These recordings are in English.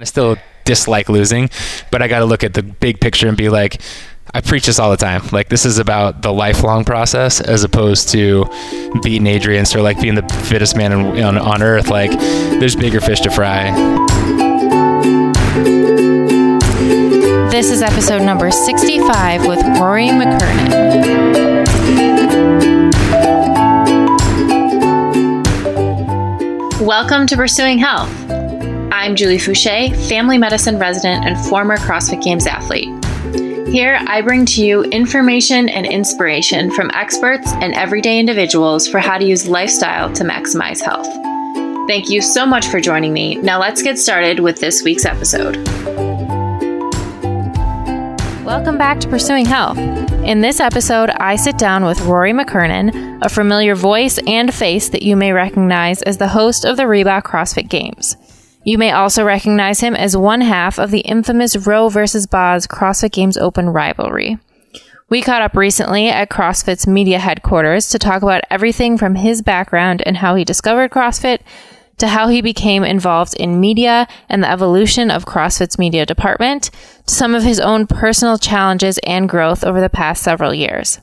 I still dislike losing, but I got to look at the big picture and be like, I preach this all the time. Like this is about the lifelong process as opposed to beating Adrian or like being the fittest man on, on earth. Like there's bigger fish to fry. This is episode number 65 with Rory McKernan. Welcome to Pursuing Health. I'm Julie Foucher, family medicine resident and former CrossFit Games athlete. Here, I bring to you information and inspiration from experts and everyday individuals for how to use lifestyle to maximize health. Thank you so much for joining me. Now, let's get started with this week's episode. Welcome back to Pursuing Health. In this episode, I sit down with Rory McKernan, a familiar voice and face that you may recognize as the host of the Reebok CrossFit Games. You may also recognize him as one half of the infamous Roe vs. Boz CrossFit Games Open rivalry. We caught up recently at CrossFit's media headquarters to talk about everything from his background and how he discovered CrossFit to how he became involved in media and the evolution of CrossFit's media department to some of his own personal challenges and growth over the past several years.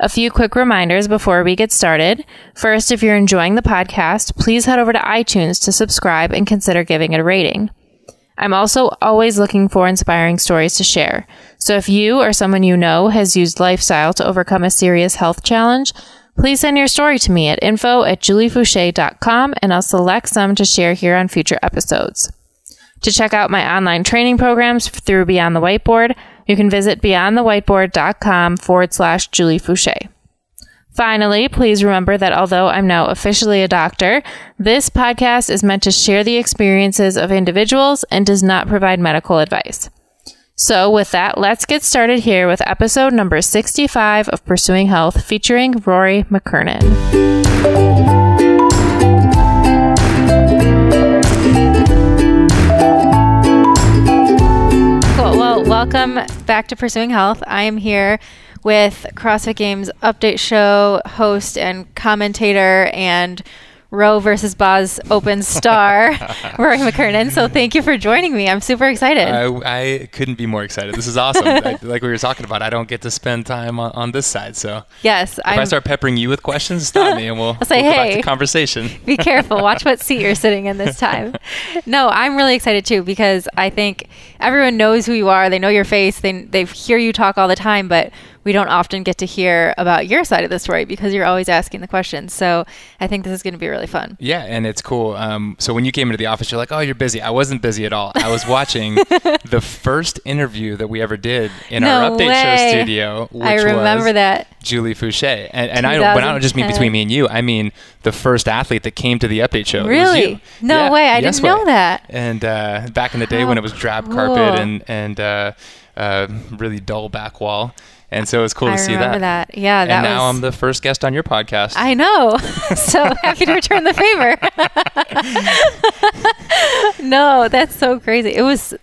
A few quick reminders before we get started. First, if you're enjoying the podcast, please head over to iTunes to subscribe and consider giving it a rating. I'm also always looking for inspiring stories to share. So if you or someone you know has used lifestyle to overcome a serious health challenge, please send your story to me at info at juliefoucher.com and I'll select some to share here on future episodes. To check out my online training programs through Beyond the Whiteboard, you can visit beyondthewhiteboard.com forward slash Julie Foucher. Finally, please remember that although I'm now officially a doctor, this podcast is meant to share the experiences of individuals and does not provide medical advice. So, with that, let's get started here with episode number 65 of Pursuing Health featuring Rory McKernan. Welcome back to Pursuing Health. I am here with CrossFit Games update show host and commentator and Roe versus Boz Open star, Rory McKernan. So thank you for joining me. I'm super excited. I, I couldn't be more excited. This is awesome. I, like we were talking about, I don't get to spend time on, on this side. So yes, if I'm, i start peppering you with questions, stop me and we'll, I'll say, we'll hey, back to conversation. Be careful. Watch what seat you're sitting in this time. no, I'm really excited too because I think everyone knows who you are. They know your face. They they hear you talk all the time, but we don't often get to hear about your side of the story because you're always asking the questions. So I think this is going to be really fun. Yeah, and it's cool. Um, so when you came into the office, you're like, "Oh, you're busy." I wasn't busy at all. I was watching the first interview that we ever did in no our update way. show studio. I remember that. Julie Foucher, and, and I don't, but I don't just mean between me and you. I mean the first athlete that came to the update show. Really? No yeah, way! I didn't know that. And uh, back in the day How when it was drab cool. carpet and and uh, uh, really dull back wall. And so it's cool I to see remember that. that. Yeah, that and now was. I'm the first guest on your podcast. I know. so happy to return the favor. no, that's so crazy. It was,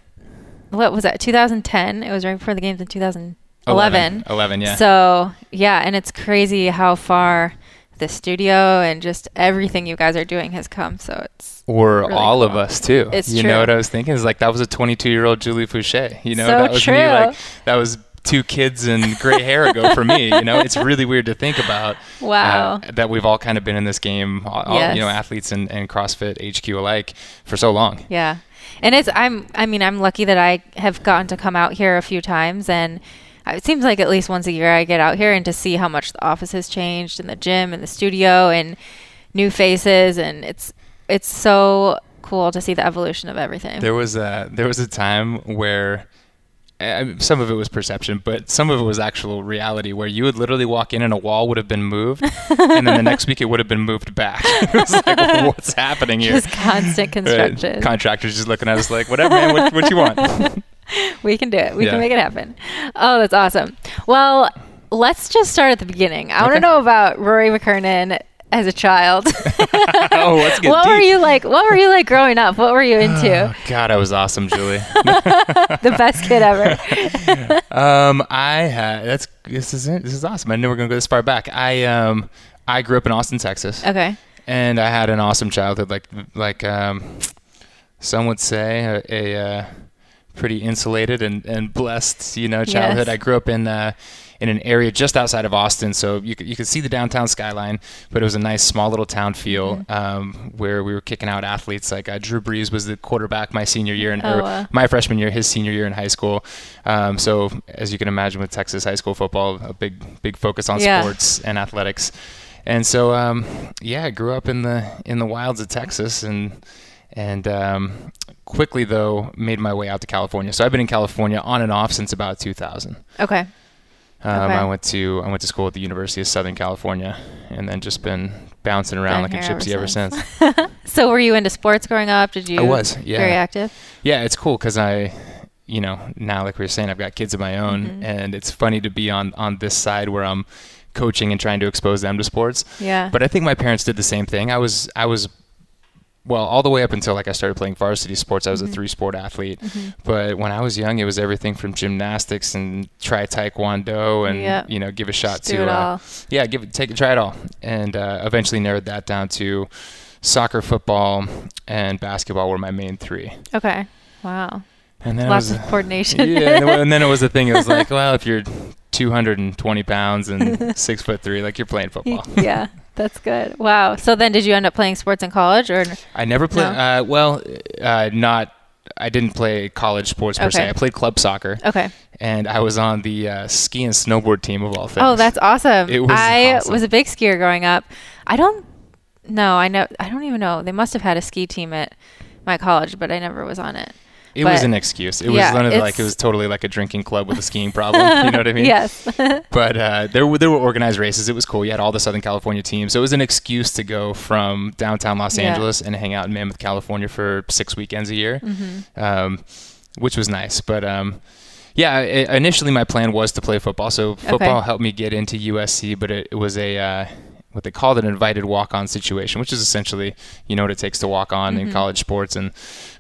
what was that, 2010? It was right before the games in 2011. 11, 11, yeah. So, yeah, and it's crazy how far the studio and just everything you guys are doing has come. So it's. or really all of us too. It's you true. know what I was thinking? Is like that was a 22 year old Julie Foucher. You know So that was true. me. Like that was two kids and gray hair ago for me. You know, it's really weird to think about. Wow. uh, that we've all kind of been in this game, all, all- you know, athletes and, and CrossFit HQ alike for so long. Yeah. And it's I'm I mean I'm lucky that I have gotten to come out here a few times and it seems like at least once a year I get out here and to see how much the office has changed and the gym and the studio and new faces and it's it's so cool to see the evolution of everything. There was a there was a time where. Some of it was perception, but some of it was actual reality where you would literally walk in and a wall would have been moved, and then the next week it would have been moved back. it was like, what's happening here? Just constant Right. construction. Contractors just looking at us like, whatever, man, what, what you want? we can do it. We Yeah. can make it happen. Oh, that's awesome. Well, let's just start at the beginning. I want to know about Rory McKernan as a child. oh, let's get what deep. were you like? What were you like growing up? What were you into? Oh, God, I was awesome, Julie. the best kid ever. um, I had that's this is it. This is awesome. I knew we were gonna go this far back. I um I grew up in Austin, Texas, Okay. and I had an awesome childhood. Like like um some would say a, a uh, pretty insulated and, and blessed, you know, childhood. Yes. I grew up in uh, in an area just outside of Austin, so you could, you could see the downtown skyline, but it was a nice small little town feel Mm-hmm. um, where we were kicking out athletes. Like uh, Drew Brees was the quarterback my senior year, and Oh, wow. my freshman year, his senior year in high school. Um, so as you can imagine, with Texas high school football, a big big focus on Yeah. sports and athletics. And so, um, yeah, I grew up in the in the wilds of Texas, and and um, quickly though made my way out to California. So I've been in California on and off since about 2000. Okay. Um, Okay. I went to I went to school at the University of Southern California, and then just been bouncing around Been like a gypsy ever ever since. So were you into sports growing up? Did you? I was, yeah. Very active. Yeah, it's cool because I, you know, now like we were saying, I've got kids of my own, Mhm. and it's funny to be on on this side where I'm coaching and trying to expose them to sports. Yeah. But I think my parents did the same thing. I was I was well all the way up until like I started playing varsity sports. I was Mhm. a three sport athlete. Mhm. But when I was young, it was everything from gymnastics and try taekwondo and Yep. you know give a shot Just to it uh, all. yeah give it take it try it all and uh, eventually narrowed that down to soccer, football, and basketball were my main three. Okay. Wow. And then it Lots was of coordination. yeah, and then- and then it was the thing. It was like, well, if you're 220 pounds and six foot three, like you're playing football. yeah. That's good. Wow. So then, did you end up playing sports in college, or I never played. No? Uh, well, uh, not. I didn't play college sports per Okay. se. I played club soccer, okay? and I was on the uh, ski and snowboard team of all things. Oh, that's awesome. It was I awesome. was a big skier growing up. I don't know. I know. I don't even know. They must have had a ski team at my college, but I never was on it. It was an excuse. It yeah, was one of the, like it was totally like a drinking club with a skiing problem. you know what I mean? yes. But uh, there were there were organized races. It was cool. You had all the Southern California teams, so it was an excuse to go from downtown Los Yeah. Angeles and hang out in Mammoth, California for six weekends a year, hmm um, which was nice. But um, yeah, i initially my plan was to play football. So football helped me get into USC, but it, it was a uh, what they called an invited walk-on situation, which is essentially you know what it takes to walk on in Mhm. college sports. And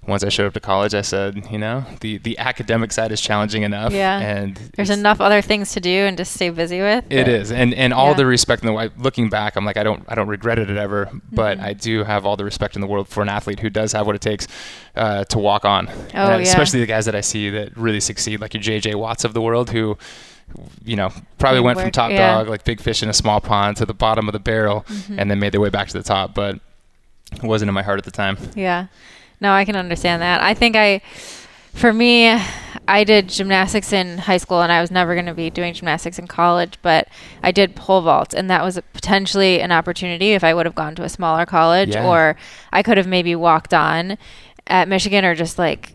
once I showed up to college, I said, you know, the the academic side is challenging enough, Yeah. and There's enough other things to do and just stay busy with. it is, and and all Yeah. the respect in the way. Looking back, I'm like I don't I don't regret it ever, but Mhm. I do have all the respect in the world for an athlete who does have what it takes uh, to walk on. Oh, yeah. Especially the guys that I see that really succeed, like your JJ Watts of the world, who you know probably went from top yeah. dog, like big fish in a small pond, to the bottom of the barrel, Mhm. and then made their way back to the top. But it wasn't in my heart at the time. Yeah. No, I can understand that. I think I, for me, I did gymnastics in high school and I was never going to be doing gymnastics in college, but I did pole vault and that was potentially an opportunity if I would have gone to a smaller college Yeah. or I could have maybe walked on at Michigan or just like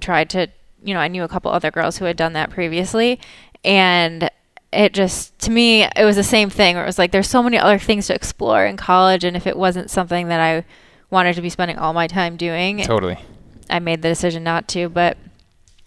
tried to, you know, I knew a couple other girls who had done that previously and it just to me it was the same thing where it was like there's so many other things to explore in college and if it wasn't something that I wanted to be spending all my time doing Totally. I made the decision not to but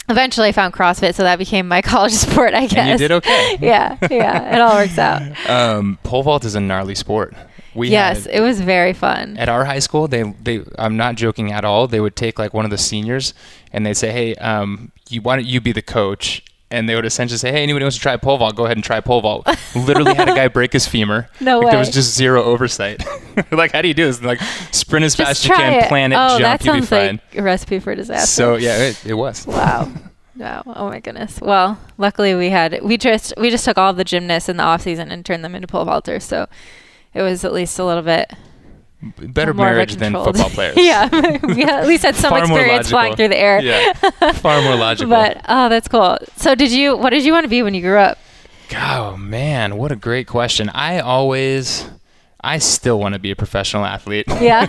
eventually I found CrossFit so that became my college sport I guess And you did okay. yeah yeah it all works out Um, pole vault is a gnarly sport. We yes had- it was very fun at our high school they they i'm not joking at all they would take like one of the seniors and they'd say hey um you why don't you be the coach and they would essentially say hey anybody wants to try pole vault go ahead and try pole vault literally had a guy break his femur No like, there was just zero oversight like how do you do this like sprint as fast as you can it plan it oh jump that you'll be sounds fine like a recipe for disaster so yeah it, it was Wow. Wow. Oh my goodness. Well, luckily we had we just we just took all the gymnasts in the off season and turned them into pole vaulters. So it was at least a little bit better more marriage than football players yeah. we at least had some experience flying through the air. yeah far more logical But oh, that's cool. So did you what did you want to be when you grew up? Oh man, what a great question. I always I still want to be a professional athlete. Yeah.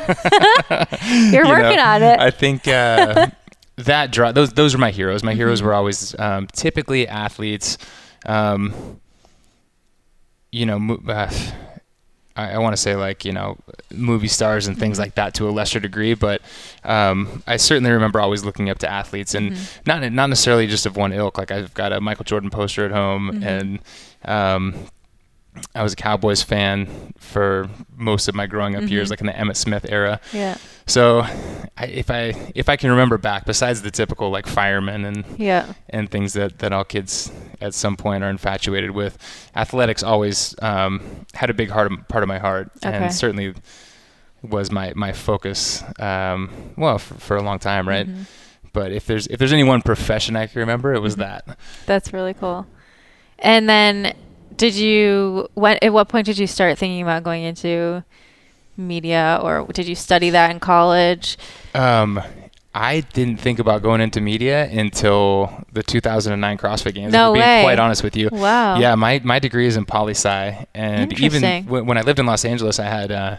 You're You working know, on it. I think uh, that draw those those were my heroes. My heroes Mhm. were always um, typically athletes. Um, you know, uh, I, I want to say like you know movie stars and things Mhm. like that to a lesser degree, but um, I certainly remember always looking up to athletes and Mhm. not not necessarily just of one ilk. Like I've got a Michael Jordan poster at home, Mhm. and um, I was a Cowboys fan for most of my growing up years, Mhm. like in the Emmitt Smith era. Yeah. So, I, if I if I can remember back, besides the typical like firemen and Yeah. and things that that all kids at some point are infatuated with, athletics always um, had a big heart part of my heart, Okay. and certainly was my my focus. Um, well, for, for a long time, right? Mhm. But if there's if there's any one profession I can remember, it was Mhm. that. That's really cool. And then, did you? When at what point did you start thinking about going into media, or did you study that in college? Um, I didn't think about going into media until the 2009 CrossFit Games. No if being way. quite honest with you. Wow. Yeah, my, my degree is in poli sci, and even w- when I lived in Los Angeles, I had uh,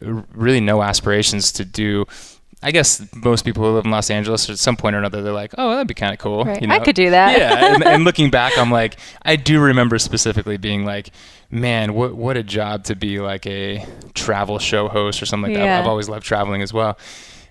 really no aspirations to do. I guess most people who live in Los Angeles, at some point or another, they're like, "Oh, that'd be kind of cool." Right. You I could do that. yeah, and, and looking back, I'm like, I do remember specifically being like, "Man, what what a job to be like a travel show host or something like Yeah. that." I've always loved traveling as well.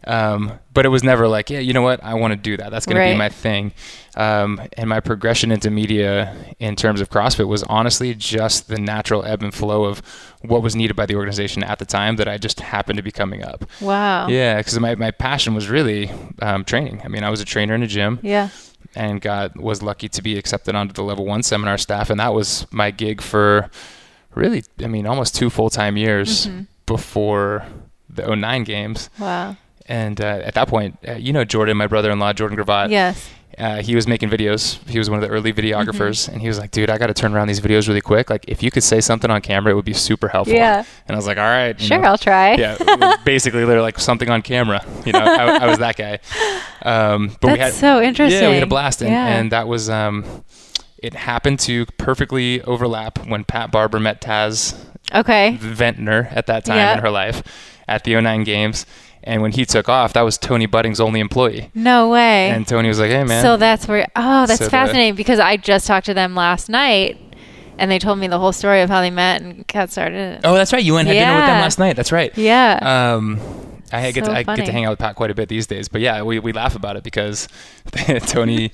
Um, but it was never like, yeah, you know what? I want to do that. That's going to be my thing. Um, and my progression into media in terms of CrossFit was honestly just the natural ebb and flow of what was needed by the organization at the time that I just happened to be coming up. Wow. Yeah, because my, my passion was really um, training. I mean, I was a trainer in a gym Yeah. and got was lucky to be accepted onto the level one seminar staff, and that was my gig for really, I mean, almost two full time years Mhm. before the 09 games. Wow. And uh, at that point, uh, you know Jordan, my brother-in-law, Jordan Gravatt. yes. Uh, he was making videos. He was one of the early videographers, Mm-hmm. and he was like, "Dude, I got to turn around these videos really quick. Like, if you could say something on camera, it would be super helpful." Yeah. And I was like, "All right, Sure, know." I'll try. yeah, basically, they're like something on camera. You know, I, I was that guy. Um, but we had That's so interesting. yeah, we had a blast, and, Yeah. and that was um, it happened to perfectly overlap when Pat Barber met Taz Okay. Ventnor at that time Yeah. in her life at the 09 games. And when he took off, that was Tony Budding's only employee. No way. And Tony was like, "Hey, man." So that's where. Oh, that's So the- fascinating because I just talked to them last night, and they told me the whole story of how they met and got started. oh, that's right. You went and had dinner with them last night. That's right. Yeah. Um, I get So to, I get to hang out with Pat quite a bit these days, but yeah, we, we laugh about it because Tony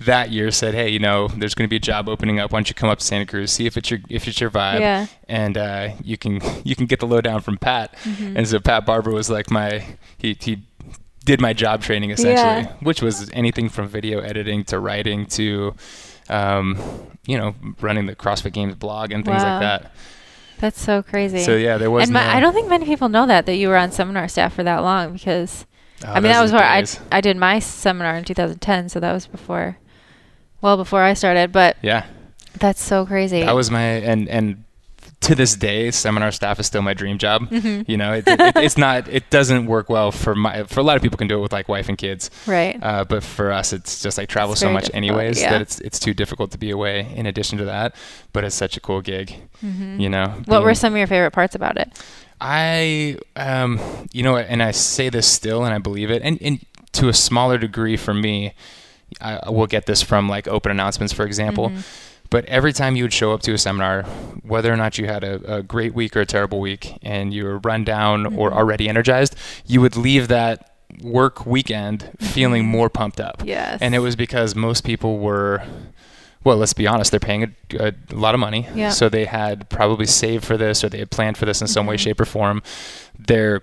that year said, "Hey, you know, there's going to be a job opening up. Why don't you come up to Santa Cruz, see if it's your if it's your vibe, Yeah. and uh, you can you can get the lowdown from Pat." Mm-hmm. And so Pat Barber was like my he he did my job training essentially, Yeah. which was anything from video editing to writing to. Um, you know, running the CrossFit Games blog and things Wow. like that. that's so crazy. So yeah, there was. and my, no- I don't think many people know that that you were on seminar staff for that long because Oh, I mean that was where I. I did my seminar in 2010, so that was before, well before I started. But Yeah, that's so crazy. that was my and and to this day, seminar staff is still my dream job. Mhm. You know, it, it, it's not. It doesn't work well for my. For a lot of people, can do it with like wife and kids. right. Uh, but for us, it's just like travel It's so much anyways yeah. that it's it's too difficult to be away. In addition to that, but it's such a cool gig. Mhm. You know. What were some of your favorite parts about it? I, um, you know, and I say this still, and I believe it, and, and to a smaller degree for me, I will get this from like open announcements, for example. Mhm. But every time you would show up to a seminar, whether or not you had a, a great week or a terrible week, and you were run down or Mhm. already energized, you would leave that work weekend feeling more pumped up. Yes. And it was because most people were, well, let's be honest, they're paying a, a lot of money. Yeah. So they had probably saved for this or they had planned for this in some way, Mhm. shape, or form. They're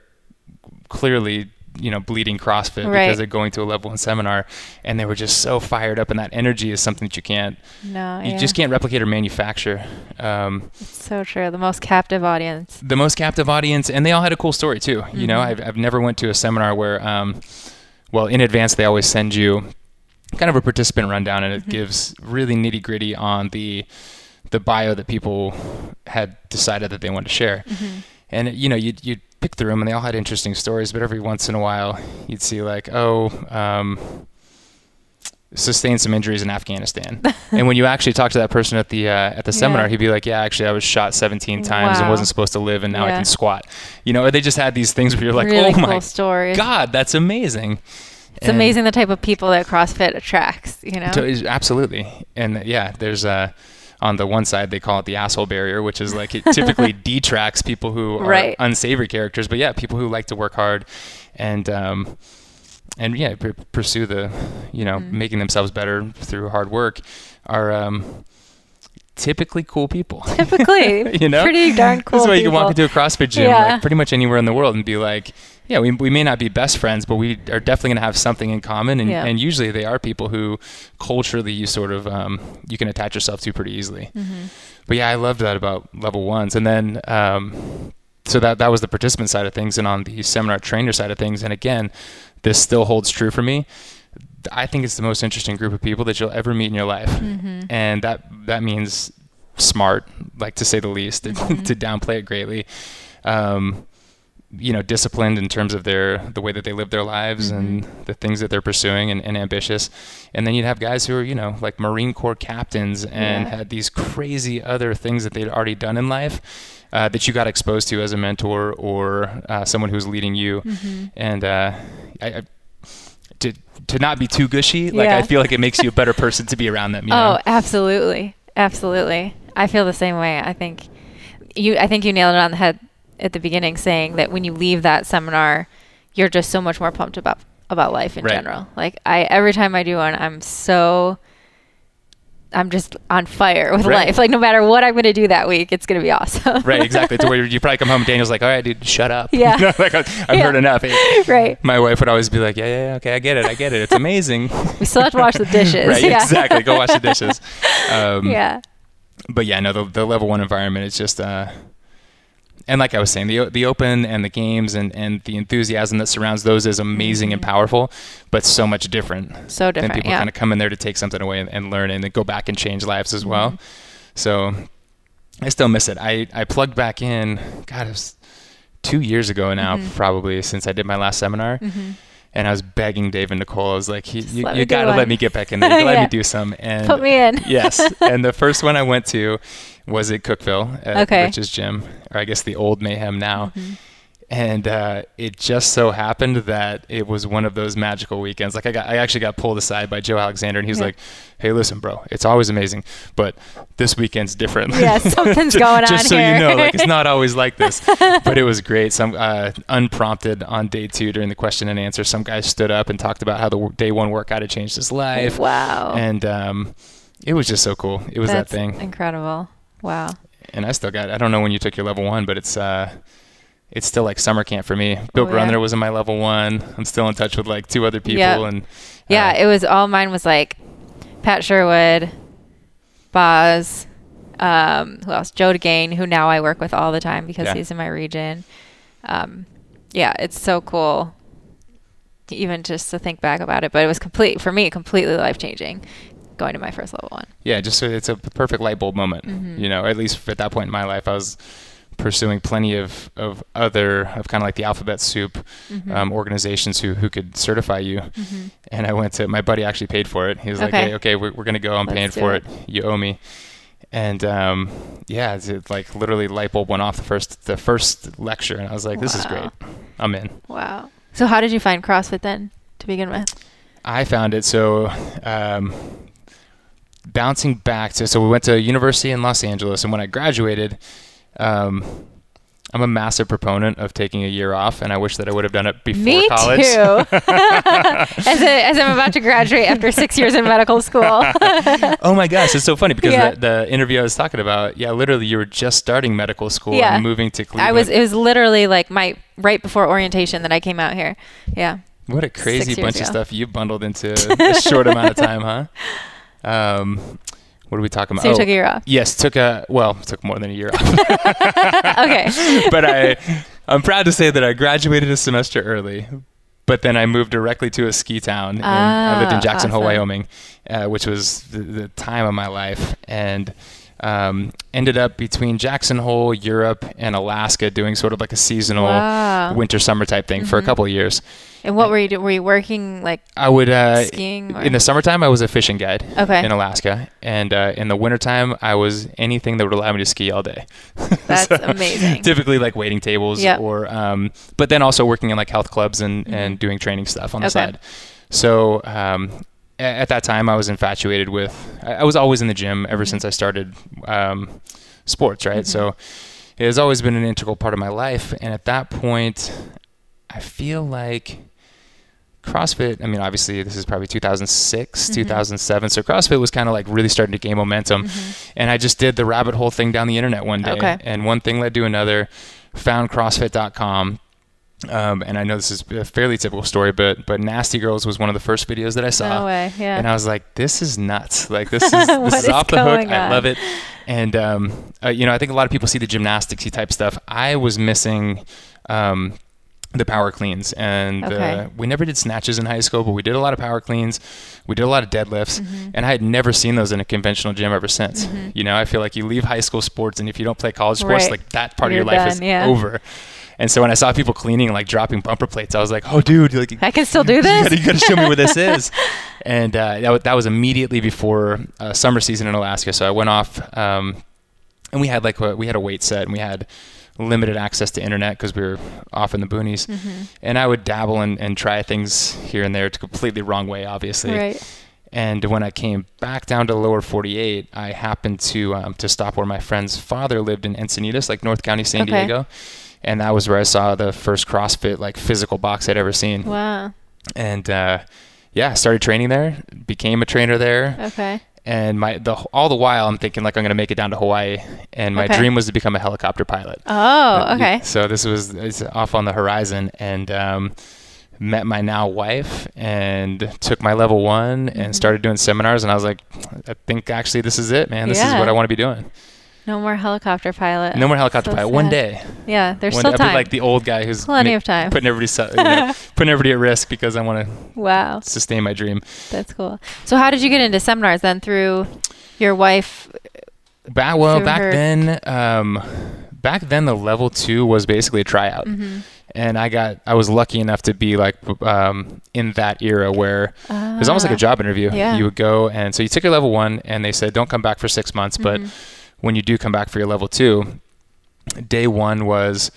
clearly, you know, bleeding CrossFit Right. because they're going to a level one seminar and they were just so fired up. And that energy is something that you can't, no, you yeah. just can't replicate or manufacture. Um, It's so true. The most captive audience. the most captive audience and they all had a cool story too you know Mhm. I've, I've never went to a seminar where um, well in advance they always send you kind of a participant rundown and it Mhm. gives really nitty gritty on the the bio that people had decided that they wanted to share Mhm. and you know you'd, you'd pick through them and they all had interesting stories but every once in a while you'd see like oh um, sustained some injuries in Afghanistan and when you actually talk to that person at the uh, at the seminar he'd be like yeah actually I was shot 17 times and wasn't supposed to live and now I can squat you know or they just had these things where you're like really oh cool my stories. god that's amazing It's amazing the type of people that CrossFit attracts. You know. To- absolutely. And yeah, there's uh, on the one side they call it the asshole barrier, which is like it typically detracts people who are Right. unsavory characters. But yeah, people who like to work hard and um, and yeah, pr- pursue the you know Mhm. making themselves better through hard work are um, typically cool people. Typically, you know, pretty darn cool That's why you can walk into a CrossFit gym, Yeah. like pretty much anywhere in the world, and be like, yeah, we, we may not be best friends, but we are definitely going to have something in common. And, Yeah. and usually they are people who culturally you sort of um, you can attach yourself to pretty easily. Mhm. But yeah, I loved that about level ones. And then um, so that that was the participant side of things, and on the seminar trainer side of things, and again, this still holds true for me. I think it's the most interesting group of people that you'll ever meet in your life, Mm-hmm. and that that means smart, like to say the least, Mm-hmm. to downplay it greatly. Um, you know, disciplined in terms of their the way that they live their lives and the things that they're pursuing and, and ambitious. And then you'd have guys who are, you know, like Marine Corps captains and Yeah. had these crazy other things that they'd already done in life uh, that you got exposed to as a mentor or uh, someone who's leading you. Mm-hmm. And uh, I, I to to not be too gushy, like Yeah. I feel like it makes you a better person to be around them. You Oh, know? absolutely, absolutely. I feel the same way. I think you. I think you nailed it on the head at the beginning, saying that when you leave that seminar, you're just so much more pumped about about life in Right. general. Like I, every time I do one, I'm so. I'm just on fire with Right. life. Like no matter what I'm going to do that week, it's going to be awesome. Right, exactly. to where you probably come home, and Daniel's like, "All right, dude, shut up." Yeah. You know, like I've Yeah. heard enough. right. My wife would always be like, "Yeah, yeah, yeah, okay, I get it, I get it. It's amazing." We still have to wash the dishes. right, yeah. exactly. Go wash the dishes. Um, yeah. But yeah, no, the, the level one environment is just, uh, and like I was saying, the the open and the games and, and the enthusiasm that surrounds those is amazing and powerful, but so much different. So different. people Yeah. kind of come in there to take something away and, and learn and then go back and change lives as well. Mm-hmm. So I still miss it. I, I plugged back in, God, it was two years ago now, Mm-hmm. probably since I did my last seminar. And I was begging Dave and Nicole. I was like, you, you, you got to let me get back in there. You gotta let me do some. And Put me in. yes. And the first one I went to was at Cookeville at Okay. Mm-hmm. Rich's gym, or I guess the old Mayhem now. And uh, it just so happened that it was one of those magical weekends. Like I got, I actually got pulled aside by Joe Alexander, and he was Yeah. like, "Hey, listen, bro, it's always amazing, but this weekend's different. Yeah, something's Ju- going on just so here. you know, like it's not always like this. but it was great. Some uh, unprompted on day two during the question and answer, some guy stood up and talked about how the day one workout had changed his life. Wow. And um, it was just so cool. It was That's that thing incredible. Wow. and I still got. I don't know when you took your level one, but it's uh, it's still like summer camp for me. Bill Oh, yeah. Was in my level one. I'm still in touch with like two other people, Yep. and Yeah, uh, it was all mine was like Pat Sherwood, Boz, um, who else? Joe DeGain, who now I work with all the time because Yeah. he's in my region. Um, yeah, it's so cool. Even just to think back about it, but it was complete for me, completely life changing. Going to my first level one. yeah, just so it's a perfect light bulb moment. Mm-hmm. You know, at least at that point in my life, I was pursuing plenty of, of other of kind of like the alphabet soup Mm-hmm. um, organizations who who could certify you. And I went to my buddy actually paid for it. He was like, Okay. "Hey, okay, we're, we're gonna go. I'm Let's paying for it." it. You owe me." And um, yeah, it's, like literally light bulb went off the first the first lecture, and I was like, "This is great. I'm in." Wow. So how did you find CrossFit then to begin with? I found it so um, bouncing back to so we went to university in Los Angeles, and when I graduated, um, I'm a massive proponent of taking a year off, and I wish that I would have done it before Me college. too. as, a, as I'm about to graduate after six years in medical school. oh my gosh, it's so funny because Yeah. the, the interview I was talking about, yeah, literally you were just starting medical school Yeah. and moving to Cleveland. I was. It was literally like my right before orientation that I came out here. Yeah. What a crazy bunch of stuff you bundled into a short amount of time, huh? Um, what are we talking about? So you Oh, took a year off. Yes, took a well, took more than a year off. okay. but I, I'm proud to say that I graduated a semester early. But then I moved directly to a ski town. And I lived in Ah, Jackson Hole. Wyoming, uh, which was the, the time of my life, and um, ended up between Jackson Hole, Europe, and Alaska, doing sort of like a seasonal Wow. winter summer type thing for a Mhm. couple of years. And what were you doing? Were you working like I would uh, skiing? Or? in the summertime I was a fishing guide Okay. in Alaska, and uh, in the wintertime I was anything that would allow me to ski all day. That's amazing. Typically like waiting tables Yep. or, um, but then also working in like health clubs and Mhm. and doing training stuff on the Okay. side. So um, at that time I was infatuated with. I, was always in the gym ever Mhm. since I started um, sports, right? Mhm. So it has always been an integral part of my life, and at that point, I feel like. CrossFit, I mean, obviously, this is probably 2006, Mhm. 2007. So CrossFit was kind of like really starting to gain momentum. Mhm. And I just did the rabbit hole thing down the internet one day. Okay. And one thing led to another. Found CrossFit.com. Um, and I know this is a fairly typical story, but but Nasty Girls was one of the first videos that I saw. No way. Yeah. And I was like, this is nuts. Like this is this is is off the hook. going I love it. and um, uh, you know, I think a lot of people see the gymnasticsy type stuff. I was missing. Um, the power cleans and Okay. uh, we never did snatches in high school but we did a lot of power cleans we did a lot of deadlifts Mm-hmm. and i had never seen those in a conventional gym ever since you know i feel like you leave high school sports and if you don't play college sports Right. like that part You're of your life is yeah. over and so when i saw people cleaning like dropping bumper plates i was like oh dude like I can still do you this. gotta, you gotta show me where this is. And uh, that, wa- that was immediately before uh, summer season in Alaska. So I went off, um, and we had like a, we had a weight set, and we had limited access to internet because we were off in the boonies. Mm-hmm. And I would dabble and, and try things here and there, to completely wrong way, obviously. Right. And when I came back down to the lower 48, I happened to um, to stop where my friend's father lived in Encinitas, like North County, San Okay. Diego. And that was where I saw the first CrossFit like physical box I'd ever seen Wow. and uh, yeah, started training there. Became a trainer there, Okay. and my the all the while I'm thinking like I'm gonna make it down to Hawaii, and my Okay. dream was to become a helicopter pilot. Oh, okay. So this was it's off on the horizon, and um, met my now wife, and took my level one, Mm-hmm. and started doing seminars, and I was like, I think actually this is it, man. This is what I want to be doing. No more helicopter pilot. No more helicopter So pilot. One day. Yeah, there's One still day. I'll be like the old guy who's Plenty ma- of time. putting everybody, su- you know, putting everybody at risk because I want to wow, sustain my dream. that's cool. So how did you get into seminars then? Through your wife? Back well, back her- then, um, back then the level two was basically a tryout, Mm-hmm. and I got I was lucky enough to be like um, in that era where it was almost like a job interview. Ah. Yeah. You would go and so you took your level one, and they said don't come back for six months, Mm-hmm. but when you do come back for your level two, day one was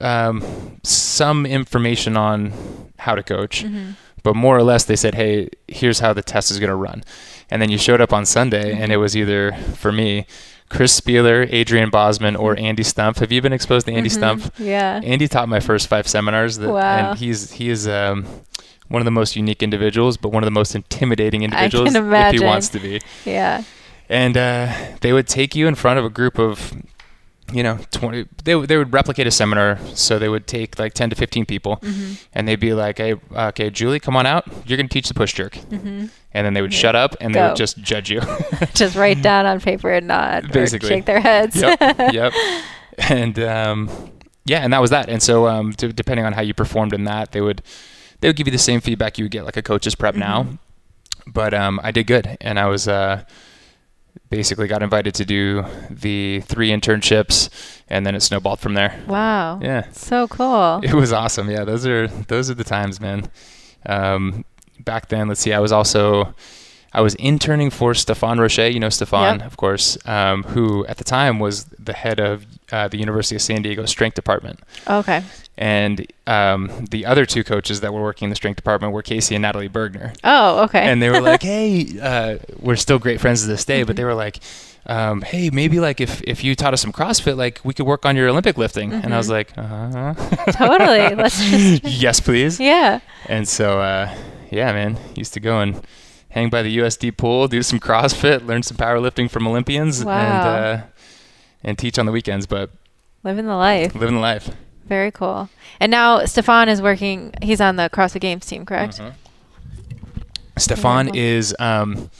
um, some information on how to coach, Mm-hmm. but more or less they said, hey, here's how the test is going to run. And then you showed up on Sunday, Mm-hmm. and it was either, for me, Chris Spealler, Adrian Bozman, or Andy Stumpf. Have you been exposed to Andy Stumpf? Mm-hmm. Yeah. Andy taught my first five seminars, that, Wow. and he's he is um, one of the most unique individuals, but one of the most intimidating can individuals if he wants to be. Yeah. And uh, they would take you in front of a group of, you know, twenty. They would they would replicate a seminar, so they would take like ten to fifteen people, Mm-hmm. and they'd be like, "Hey, okay, Julie, come on out. You're gonna teach the push jerk." Mm-hmm. And then they would shut up and they would just judge you. Just write down on paper and nod. Basically. Shake their heads. yep, yep. And um, yeah, and that was that. And so, um, d- depending on how you performed in that, they would they would give you the same feedback you would get like a coach's prep now. But um, I did good, and I was uh, basically got invited to do the three internships, and then it snowballed from there. Wow. Yeah, So cool. it was awesome. Yeah, those are those are the times, man. Um, back then, let's see, I was also I was interning for Stefan Roche. You know Stefan, Yep. of course, um, who at the time was the head of uh, the University of San Diego strength department. Okay. And um, the other two coaches that were working in the strength department were Casey and Natalie Burgener. Oh, okay. And they were like, "Hey, uh, we're still great friends to this day." Mm-hmm. But they were like, um, "Hey, maybe like if if you taught us some CrossFit, like we could work on your Olympic lifting." And I was like, "Uh huh." totally. Let's just. yes, please. Yeah. And so, uh, yeah, man, used to go and hang by the USD pool, do some CrossFit, learn some powerlifting from Olympians, Wow. and uh, and teach on the weekends. But Living the life. living the life. Very cool. And now Stefan is working. He's on the CrossFit Games team, correct? Mhm. Stefan Wonderful. is. Um,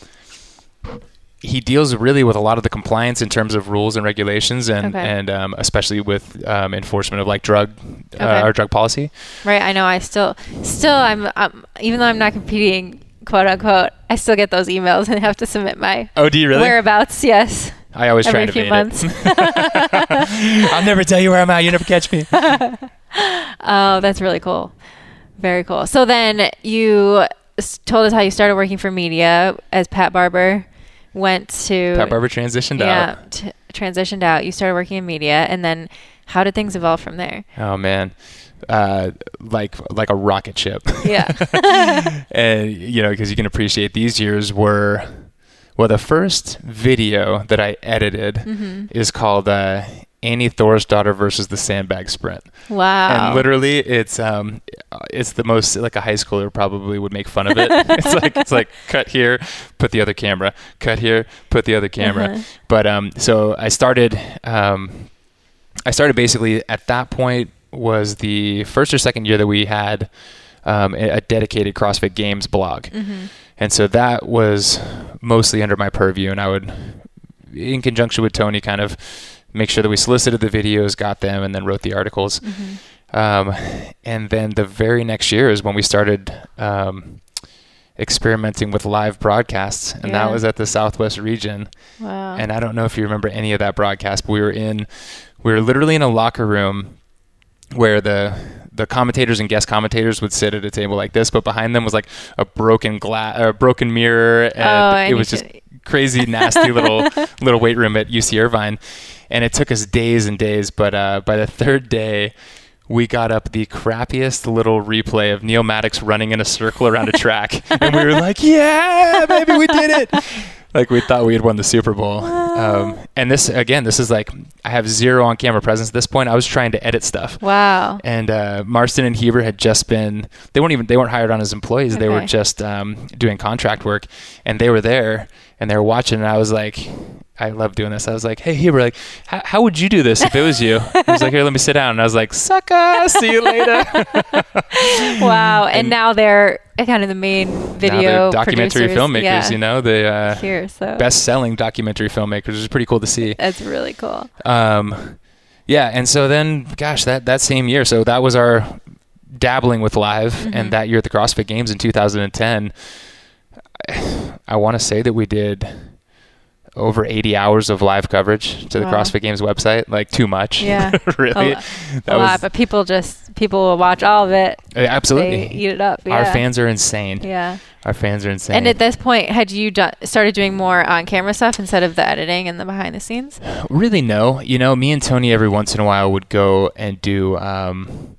he deals really with a lot of the compliance in terms of rules and regulations, and Okay. and um, especially with um, enforcement of like drug Okay. uh, or drug policy. Right. I know. I still, still, I'm, um, even though I'm not competing, quote unquote, I still get those emails and have to submit my Oh, do you really? whereabouts. Yes. I always try every to few evade months. it. I'll never tell you where I'm at. You never catch me. Oh, that's really cool. Very cool. So then you told us how you started working for media as Pat Barber went to Pat Barber transitioned yeah out. t- transitioned out. You started working in media, and then how did things evolve from there? Oh man, uh, like like a rocket ship. Yeah. and you know, because you can appreciate these years were. Well, the first video that I edited Mm-hmm. is called uh, Annie daughter versus the Sandbag Sprint, Wow. and literally, it's um, it's the most like a high schooler probably would make fun of it. it's like it's like cut here, put the other camera, cut here, put the other camera. Uh-huh. But um, so I started um, I started basically at that point was the first or second year that we had um, a dedicated CrossFit Games blog, Mm-hmm. and so that was mostly under my purview, and I would in conjunction with Tony, kind of make sure that we solicited the videos, got them, and then wrote the articles. Um, and then the very next year is when we started um, experimenting with live broadcasts, and Yeah. that was at the Southwest region. Wow. And I don't know if you remember any of that broadcast, but we were in, we were literally in a locker room where the the commentators and guest commentators would sit at a table like this, but behind them was like a broken glass, a broken mirror, and Oh, it was just to- crazy, nasty little little weight room at UC Irvine, and it took us days and days. But uh, by the third day. We got up the crappiest little replay of Neal Maddox running in a circle around a track, and we were like, "Yeah, maybe we did it!" Like we thought we had won the Super Bowl. Um, and this again, this is like I have zero on camera presence at this point. I was trying to edit stuff. wow. And uh, Marston and Heber had just been they weren't even they weren't hired on as employees. They were just um, doing contract work, and they were there and they were watching. And I was like, I love doing this. I was like, Hey Heber, like, how, how would you do this if it was you? he was like, Here, let me sit down. And I was like, Sucker, see you later. Wow. And, And- now they're kind of the main video documentary producers. filmmakers. Yeah. You know, the uh, Here, so best-selling documentary filmmakers, which is pretty cool to see. that's really cool. um, yeah, and so then, gosh, that that same year, so that was our dabbling with live, Mm-hmm. and that year at the CrossFit Games in 2010, I want to say that we did over 80 hours of live coverage to the Wow. CrossFit Games website, like too much. Yeah. really, A, a lot, but people just people will watch all of it. uh, absolutely. They eat it up. Our fans are insane. Yeah. Our fans are insane. And at this point, had you do- started doing more on camera stuff instead of the editing and the behind the scenes? Really, no. You know, me and Tony every once in a while would go and do um,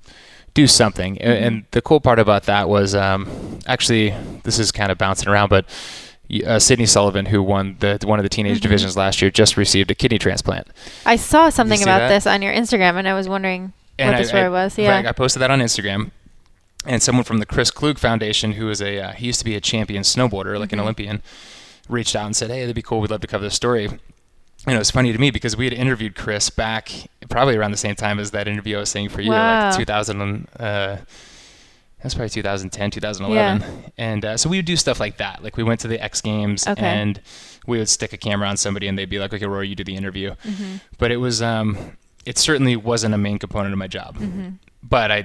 do something. Mm-hmm. And the cool part about that was um, actually this is kind of bouncing around, but uh, Sydney Sullivan, who won the one of the teenage Mhm. divisions last year, just received a kidney transplant. I saw something about that? this on your Instagram, and I was wondering And what I- the story I- was. right, Yeah. I posted that on Instagram. And someone from the Chris Klug Foundation, who is a uh, he used to be a champion snowboarder, like an Mhm. Olympian, reached out and said, "Hey, that'd be cool. We'd love to cover this story." And it was funny to me because we had interviewed Chris back probably around the same time as that interview I was saying for you, Wow. like 2000. Uh, that's probably 2010, 2011. Yeah. And uh, so we would do stuff like that. Like we went to the X Games Okay. and we would stick a camera on somebody and they'd be like, "Okay, Rory, you do the interview." Mm-hmm. But it was um, it certainly wasn't a main component of my job Mm-hmm. But I,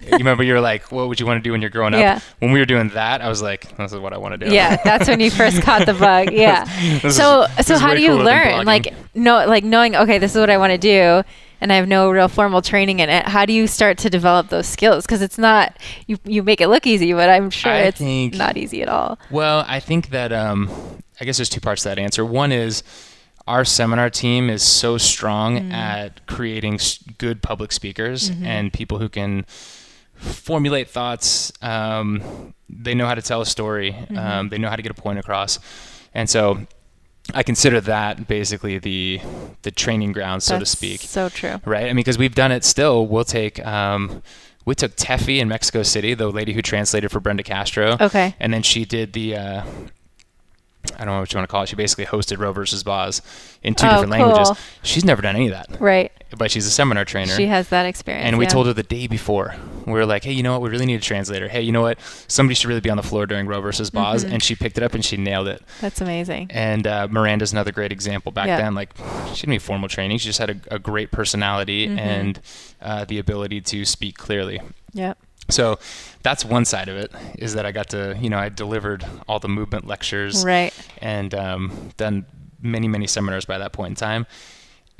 you remember you were like, what would you want to do when you're growing up? Yeah. When we were doing that, I was like, this is what I want to do. Yeah, that's when you first caught the bug. Yeah. This so is- so how do you learn? Like no like knowing okay, this is what I want to do and I have no real formal training in it. How do you start to develop those skills? Because it's not you you make it look easy, but I'm sure I it's think- not easy at all. Well, I think that um, I guess there's two parts to that answer. One is our seminar team is so strong Mm. at creating good public speakers Mm-hmm. and people who can formulate thoughts. Um, they know how to tell a story. Mm-hmm. Um, they know how to get a point across, and so I consider that basically the the training ground, so to speak. So true. right? I mean, because we've done it still. We'll take, um, we took Teffy in Mexico City, the lady who translated for Brenda Castro. Okay. And then she did the, uh, I don't know what you want to call it. She basically hosted Roe versus Boz in two Oh, different languages. She's never done any of that, Right. but she's a seminar trainer. She has that experience. and we yeah. told her the day before. We were like, hey, you know what? We really need a translator. Hey, you know what? Somebody should really be on the floor during Roe versus Boz. Mhm. And she picked it up and she nailed it. That's amazing. And uh, Miranda's another great example. Back Yeah. then, like she didn't need formal training; she just had a, a great personality Mhm. and uh, the ability to speak clearly. Yep. So that's one side of it is that I got to, you know, I delivered all the movement lectures Right. and um, done many, many seminars by that point in time.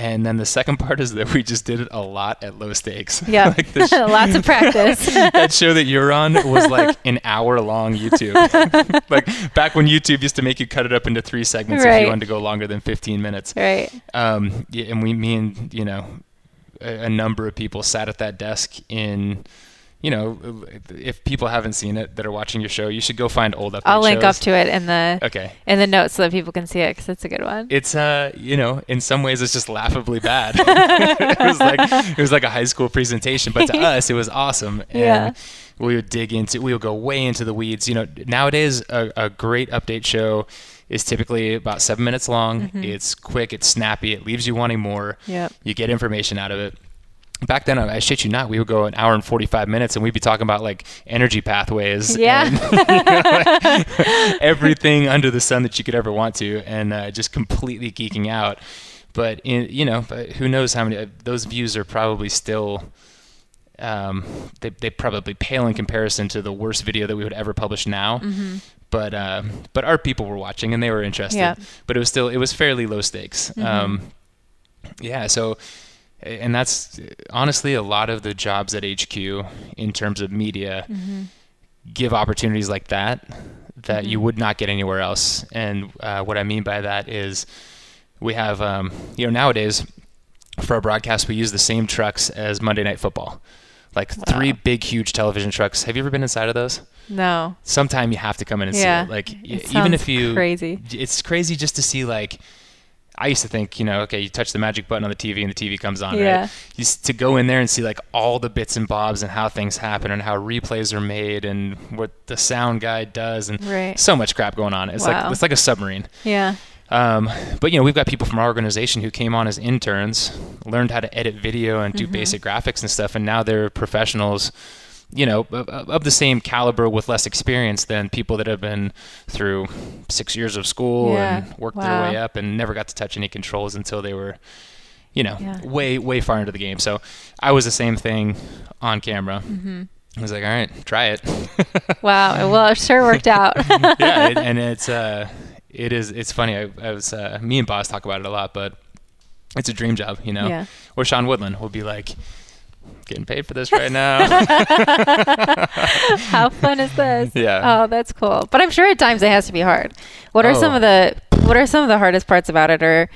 And then the second part is that we just did it a lot at low stakes. Yeah. like sh- Lots of practice. that show that you're on was like an hour long YouTube. like back when YouTube used to make you cut it up into three segments if you wanted to go longer than 15 minutes. right. Um, yeah, and we, me and you know, a, a number of people sat at that desk in. You know, if people haven't seen it that are watching your show, you should go find old update I'll link up to it in the Okay, in the notes so that people can see it because it's a good one. it's uh, you know, in some ways it's just laughably bad. it was like it was like a high school presentation, but to us it was awesome. And Yeah. we would dig into, we would go way into the weeds. You know, nowadays a, a great update show is typically about seven minutes long. Mhm. It's quick, it's snappy, it leaves you wanting more. Yep. You get information out of it. Back then, I shit you not, we would go an hour and 45 minutes and we'd be talking about like energy pathways. Yeah. and, you know, like, everything under the sun that you could ever want to and uh, just completely geeking out. But, in, you know, but who knows how many, uh, those views are probably still, um, they, they probably pale in comparison to the worst video that we would ever publish now. But, uh, but our people were watching and they were interested. Yeah. But it was still, it was fairly low stakes. Um, yeah. So, and that's honestly a lot of the jobs at HQ in terms of media give opportunities like that that you would not get anywhere else. And uh, what I mean by that is we have, um, you know, nowadays for our broadcast, we use the same trucks as Monday Night Football. Like three big, huge television trucks. Have you ever been inside of those? No. Sometime you have to come in and Yeah. see it. Like It even if you crazy. it's crazy just to see like I used to think, you know, okay, you touch the magic button on the TV and the TV comes on, Yeah. right? Just to go in there and see like all the bits and bobs and how things happen and how replays are made and what the sound guy does and Right. so much crap going on. It's Wow. like it's like a submarine. Yeah. Um, but you know, we've got people from our organization who came on as interns, learned how to edit video and do Mm-hmm. basic graphics and stuff, and now they're professionals. You know, of, of the same caliber with less experience than people that have been through six years of school Yeah. and worked Wow. their way up and never got to touch any controls until they were, you know, Yeah. way way far into the game. So I was the same thing on camera. Mm-hmm. I was like, all right, try it. Wow. Well, it sure worked out. yeah, it, and it's uh, it is it's funny. I, I was uh, me and Boz talk about it a lot, but it's a dream job, you know. Yeah. Or Sean Woodland will be like, getting paid for this right now. How fun is this? Yeah. Oh, that's cool. But I'm sure at times it has to be hard. What are some Oh. of the What are some of the hardest parts about it? Or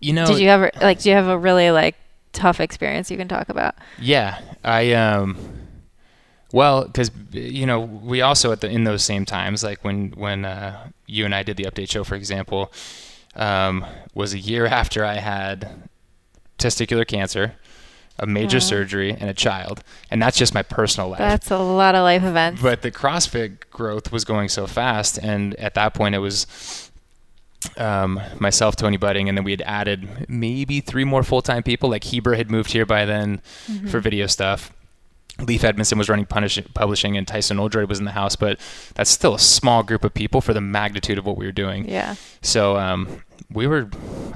you know, did you ever like? Do you have a really like tough experience you can talk about? Yeah, I um, well, because you know, we also at the in those same times, like when when uh, you and I did the update show, for example, um, was a year after I had testicular cancer, a major surgery, and a child, and that's just my personal life. That's a lot of life events. but the CrossFit growth was going so fast, and at that point, it was um, myself, Tony Budding, and then we had added maybe three more full-time people. Like Heber had moved here by then Mm-hmm. for video stuff. Leaf Edmondson was running punish- publishing, and Tyson Oldroyd was in the house, but that's still a small group of people for the magnitude of what we were doing. yeah. So um, we were,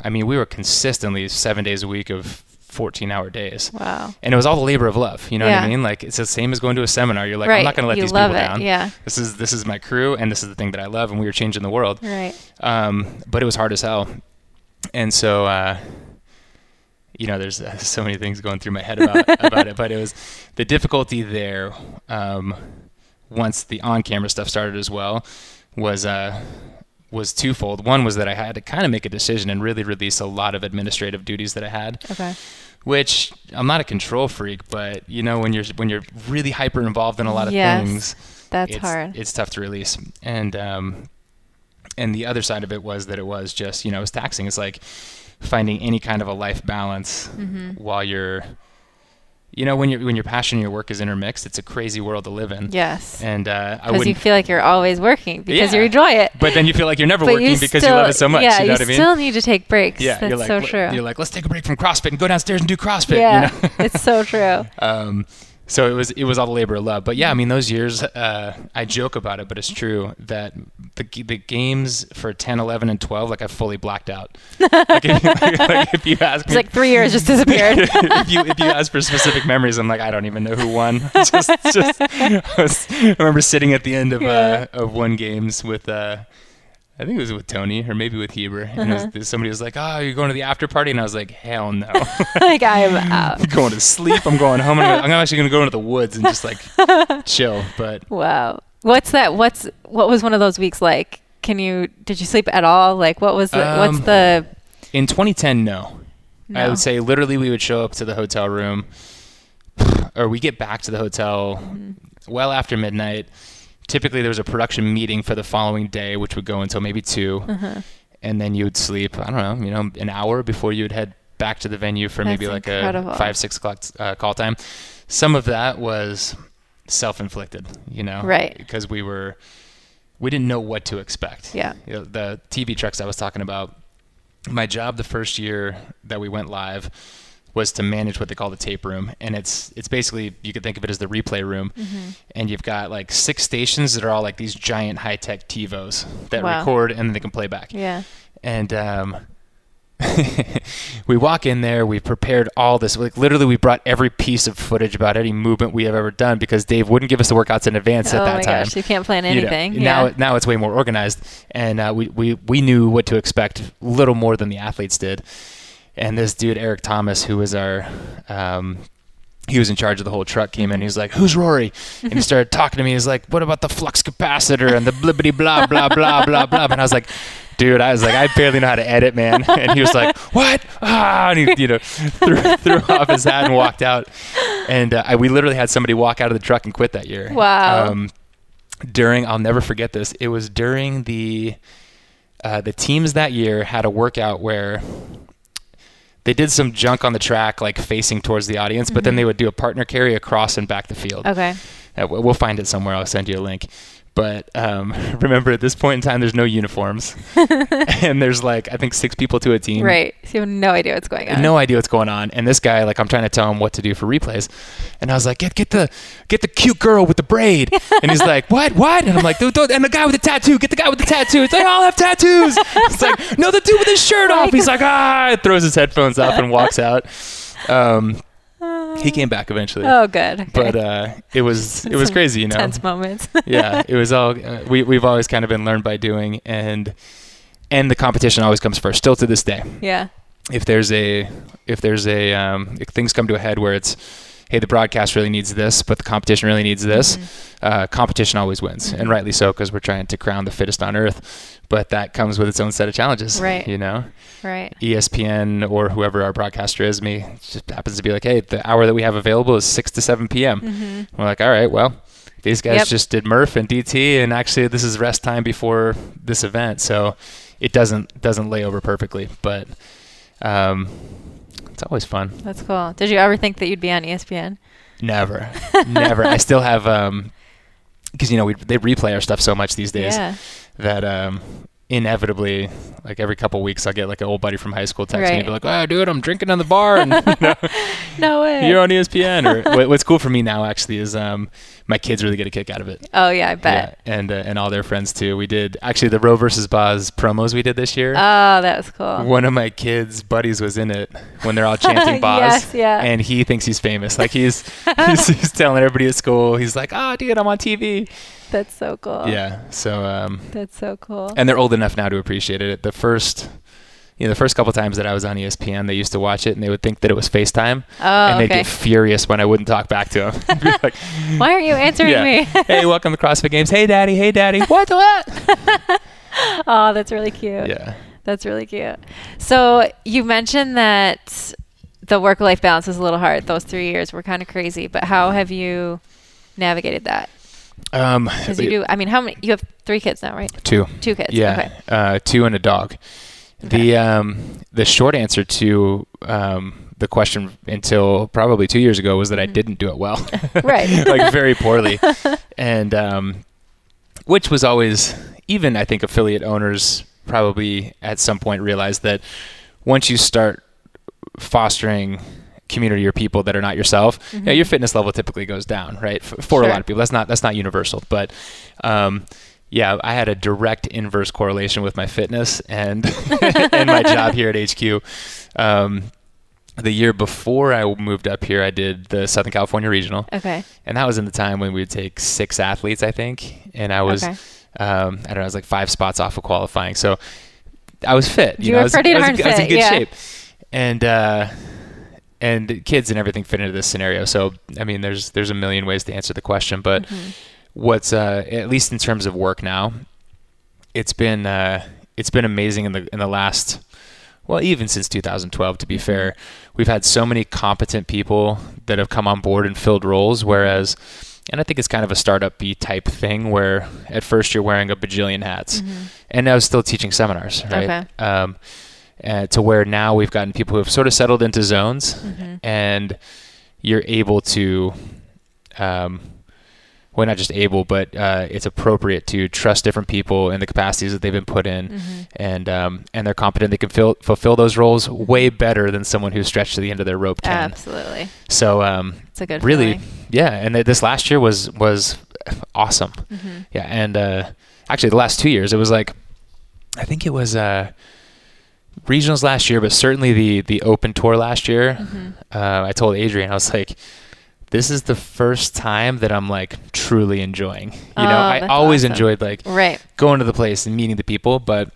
I mean, we were consistently seven days a week of 14-hour days Wow. and it was all the labor of love. You know what I mean? Like it's the same as going to a seminar. You're like, right. I'm not going to let you these people it. down. Yeah. This is this is my crew, and this is the thing that I love, and we were changing the world. Right. Um, but it was hard as hell, and so uh, you know, there's uh, so many things going through my head about about it. But it was the difficulty there. Um, once the on-camera stuff started as well, was uh, was twofold. One was that I had to kind of make a decision and really release a lot of administrative duties that I had Okay. Which I'm not a control freak, but you know when you're when you're really hyper involved in a lot of Yes, things, That's it's, hard. It's tough to release, and um, and the other side of it was that it was just you know it was taxing. It's like finding any kind of a life balance Mm-hmm. while you're, you know, when you're when your passion and your work is intermixed, it's a crazy world to live in. yes. And uh, I Because you feel like you're always working because you enjoy it. but then you feel like you're never But working you because still, you love it so much. Yeah, you know what I mean? still need to take breaks. yeah, That's you're like, so "Let- true. You're like, let's take a break from CrossFit and go downstairs and do CrossFit. yeah, You know? it's so true. Um, so it was it was all the labor of love. But yeah, I mean those years, uh, I joke about it, but it's true that the the games for 10, 11, and 12, like I fully blacked out. like, if, like, if you ask It's me, like three years just disappeared. if you if you ask for specific memories, I'm like I don't even know who won. just, just I, was- I remember sitting at the end of uh, of one games with. Uh, I think it was with Tony or maybe with Heber, and Uh-huh. it was, somebody was like, "Oh, you're going to the after party," and I was like, "Hell no!" like I am out. I'm going to sleep. I'm going home. I'm, I'm actually going to go into the woods and just like chill. But Wow. What's that? What's what was one of those weeks like? Can you did you sleep at all? Like what was the what's Um, the in 2010, no. I would say literally we would show up to the hotel room or we get back to the hotel Mm-hmm. well after midnight. Typically there was a production meeting for the following day, which would go until maybe 2 Uh-huh. And then you would sleep, I don't know, you know, an hour before you would head back to the venue for maybe like incredible. a five, six o'clock uh, call time. Some of that was self-inflicted, you know, Right. Because we were, we didn't know what to expect. Yeah. You know, the TV trucks I was talking about. My job the first year that we went live was to manage what they call the tape room, and it's it's basically you could think of it as the replay room, Mm-hmm. and you've got like six stations that are all like these giant high tech TiVos that Wow. record and then they can play back. Yeah. And um, we walk in there. We prepared all this. Like literally, we brought every piece of footage about any movement we have ever done because Dave wouldn't give us the workouts in advance at oh that my time. gosh, you can't plan You know, anything. Now, now it's way more organized, and uh, we, we we knew what to expect little more than the athletes did. And this dude Eric Thomas, who was our um, he was in charge of the whole truck, came in. He was like, "Who's Rory?" And he started talking to me. He's like, "What about the flux capacitor and the blibbity blah blah blah blah blah?" And I was like, "Dude, I was like, I barely know how to edit, man." And he was like, "What?" Ah, and he, you know, threw, threw off his hat and walked out. And uh, I, we literally had somebody walk out of the truck and quit that year. Wow. Um, during, I'll never forget this. It was during the uh, the teams that year had a workout where they did some junk on the track, like facing towards the audience, but then they would do a partner carry across and back the field. okay. Uh, we'll find it somewhere. I'll send you a link. But um, remember, at this point in time, there's no uniforms, and there's like I think six people to a team. Right. So you have no idea what's going on. No idea what's going on. And this guy, like, I'm trying to tell him what to do for replays, and I was like, get get the get the cute girl with the braid, and he's like, what what? And I'm like, dude, and the guy with the tattoo, get the guy with the tattoo. It's like, I all have tattoos. It's like, no, the dude with his shirt off. He's like, ah, throws his headphones up and walks out. Um, he came back eventually, Oh, good. Okay. but uh, it was it was crazy, you know. Tense moments. yeah, it was all uh, we we've always kind of been learned by doing, and and the competition always comes first, still to this day yeah. if there's a if there's a um, if things come to a head where it's hey the broadcast really needs this but the competition really needs this Mm-hmm. uh, competition always wins and rightly so because we're trying to crown the fittest on earth but that comes with its own set of challenges Right. you know Right. espn or whoever our broadcaster is me just happens to be like hey the hour that we have available is 6 to 7 p.m we're like all right well these guys Mm-hmm. Yep. just did murph and dt and actually this is rest time before this event so it doesn't doesn't lay over perfectly but um, it's always fun. That's cool. Did you ever think that you'd be on ESPN? Never, never. I still have um, because you know we they replay our stuff so much these days Yeah. that um, inevitably, like every couple weeks, I'll get like an old buddy from high school text me Right. and be like, "Oh, dude, I'm drinking on the bar, and you know, No way. you're on ESPN." Or what- what's cool for me now actually is um, my kids really get a kick out of it. oh yeah, I bet. Yeah, and uh, and all their friends too. We did actually the Roe versus Boz promos we did this year. Oh, that was cool. One of my kids' buddies was in it when they're all chanting Boz. Yes, yeah. And he thinks he's famous. Like he's, he's he's telling everybody at school. He's like, "Oh, dude, I'm on TV." That's so cool. Yeah. So um, That's so cool. and they're old enough now to appreciate it. The first, you know, the first couple times that I was on ESPN, they used to watch it and they would think that it was FaceTime, oh, and they'd okay. get furious when I wouldn't talk back to them. Like, Why aren't you answering yeah. me? hey, welcome to CrossFit Games. Hey, daddy. Hey, daddy. What? What? oh, that's really cute. yeah. That's really cute. So you mentioned that the work-life balance was a little hard. Those three years were kind of crazy. But how have you navigated that? Um, Because you do. I mean, how many? You have three kids now, right? two. Two kids. Yeah, Okay. uh, two and a dog. The um, the short answer to um, the question until probably two years ago was that I didn't do it well, Mm-hmm. Right. like very poorly, and um, which was always even I think affiliate owners probably at some point realized that once you start fostering community or people that are not yourself, yeah, your fitness level typically goes down, right? F- for a lot of people, that's not that's not universal, but um, yeah, I had a direct inverse correlation with my fitness and and my job here at HQ. Um, the year before I moved up here, I did the Southern California Regional, Okay. and that was in the time when we would take six athletes, I think, and I was Okay. um, I don't know, I was like five spots off of qualifying, so I was fit. You know, were I was, pretty I was, darn in- I was in fit, good yeah. shape, and uh, and kids and everything fit into this scenario. So I mean, there's there's a million ways to answer the question, but Mm-hmm. what's uh, at least in terms of work now, it's been uh, it's been amazing in the in the last well even since 2012 to be Mm-hmm. fair we've had so many competent people that have come on board and filled roles whereas and I think it's kind of a startup B type thing where at first you're wearing a bajillion hats and I was still teaching seminars right Mm-hmm. Okay. um, uh, to where now we've gotten people who have sort of settled into zones Mm-hmm. and you're able to um, well, not just able, but uh, it's appropriate to trust different people in the capacities that they've been put in, Mm-hmm. and um, and they're competent. They can fill, fulfill those roles way better than someone who's stretched to the end of their rope can. Absolutely. So um, It's a good really, feeling. yeah. And th- this last year was was awesome. Mm-hmm. Yeah, and uh, actually the last two years it was like, I think it was uh, regionals last year, but certainly the the Open Tour last year. Mm-hmm. Uh, I told Adrian, I was like, this is the first time that I'm like truly enjoying. You know, Oh, I always awesome. enjoyed like Right. going to the place and meeting the people, but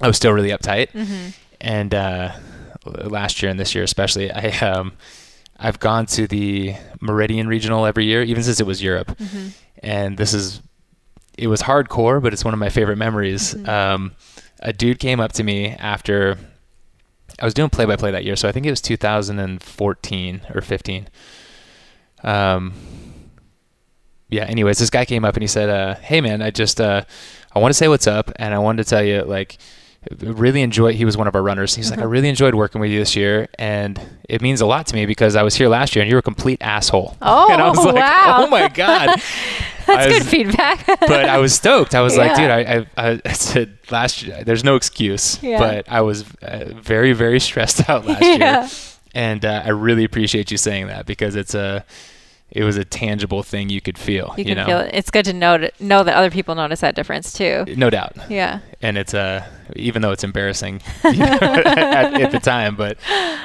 I was still really uptight. Mm-hmm. And uh, last year and this year especially, I um, I've gone to the Meridian Regional every year, even since it was Europe. Mm-hmm. And this is, it was hardcore, but it's one of my favorite memories. Mhm. Um, a dude came up to me after I was doing play by play that year, so I think it was 2014 or 15. Um, yeah. Anyways, this guy came up and he said, uh, "Hey, man, I just uh, I want to say what's up, and I wanted to tell you like." Really enjoyed. He was one of our runners. He's like, I Mhm. really enjoyed working with you this year, and it means a lot to me because I was here last year and you were a complete asshole. Oh, and I was like, wow. oh my god. That's I good was- feedback. but I was stoked. I was like, dude, I, I, I said last year, there's no excuse, Yeah. but I was uh, very, very stressed out last Yeah. year, and uh, I really appreciate you saying that because it's a, it was a tangible thing you could feel. you You, can know, feel it. It's good to know to, know that other people notice that difference too. no doubt, Yeah. and it's uh, even though it's embarrassing you know, at, at the time, but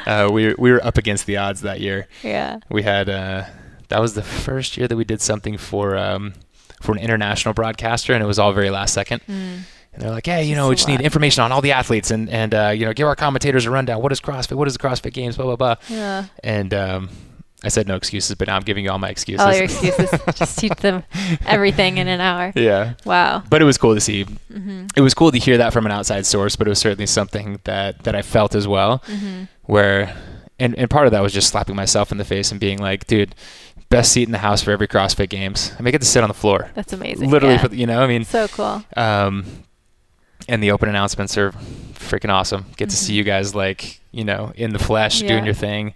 uh, we were- we were up against the odds that year. Yeah. We had uh, that was the first year that we did something for um, for an international broadcaster, and it was all very last second. Mm. And they're like, hey, you know, we just need information on all the athletes and, and uh, you know, give our commentators a rundown. What is CrossFit? What is the CrossFit Games? Blah, blah, blah. Yeah. And um, I said no excuses, but now I'm giving you all my excuses. All your excuses. Just teach them everything in an hour. yeah. Wow. But it was cool to see. Mm-hmm. It was cool to hear that from an outside source, but it was certainly something that, that I felt as well, Mm-hmm. where, and, and part of that was just slapping myself in the face and being like, dude, best seat in the house for every CrossFit Games. I may get to sit on the floor. That's amazing. Literally, Yeah. for, the- you know, I mean, so cool. um, and the open announcements are freaking awesome. Get to see Mhm. you guys like you know in the flesh Yeah. doing your thing,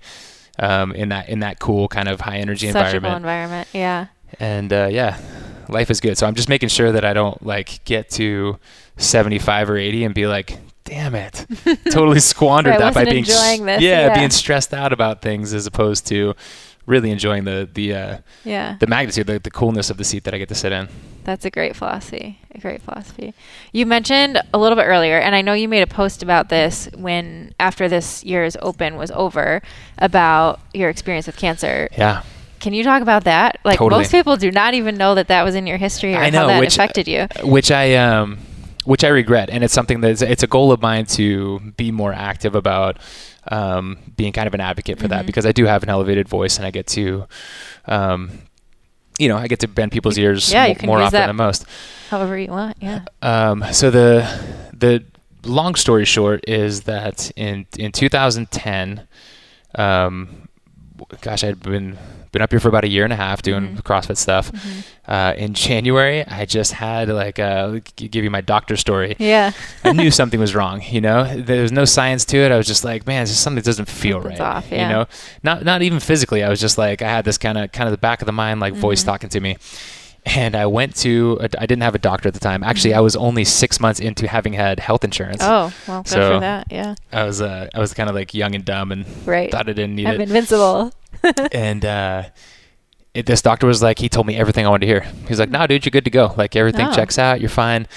um, in that in that cool kind of high energy Such a cool environment. environment. Yeah. and uh, yeah, life is good. So I'm just making sure that I don't like get to 75 or 80 and be like, damn it, totally squandered that by being enjoying this, yeah, yeah. being stressed out about things as opposed to really enjoying the the uh, Yeah. the magnitude, the, the coolness of the seat that I get to sit in. That's a great philosophy. A great philosophy. You mentioned a little bit earlier, and I know you made a post about this when after this year's open was over about your experience with cancer. Yeah. Can you talk about that? Like Totally. most people do not even know that that was in your history or I know, how that which- affected you. which I um, which I regret, and it's something that's it's a goal of mine to be more active about um, being kind of an advocate for that Mhm. because I do have an elevated voice and I get to, um, you know, I get to bend people's ears yeah, can more often than most. However you want. Yeah. Um, so the the long story short is that in in 2010, um, gosh, I'd been been up here for about a year and a half doing Mhm. CrossFit stuff. Mhm. Uh, in January, I just had like uh, give you my doctor story. Yeah. I knew something was wrong. You know, there was no science to it. I was just like, man, this is something that doesn't feel Something's right. off, yeah. You know, not not even physically. I was just like, I had this kind of kind of the back of the mind like voice Mhm. talking to me. And I went to. A, I didn't have a doctor at the time. Actually. I was only six months into having had health insurance. Oh, well, good So- for that. Yeah. I was uh, I was kind of like young and dumb and Right. thought I didn't need it. I'm it. invincible. and uh, it, this doctor was like, he told me everything I wanted to hear. He's like, "No, dude, you're good to go. Like everything Oh. checks out. You're fine."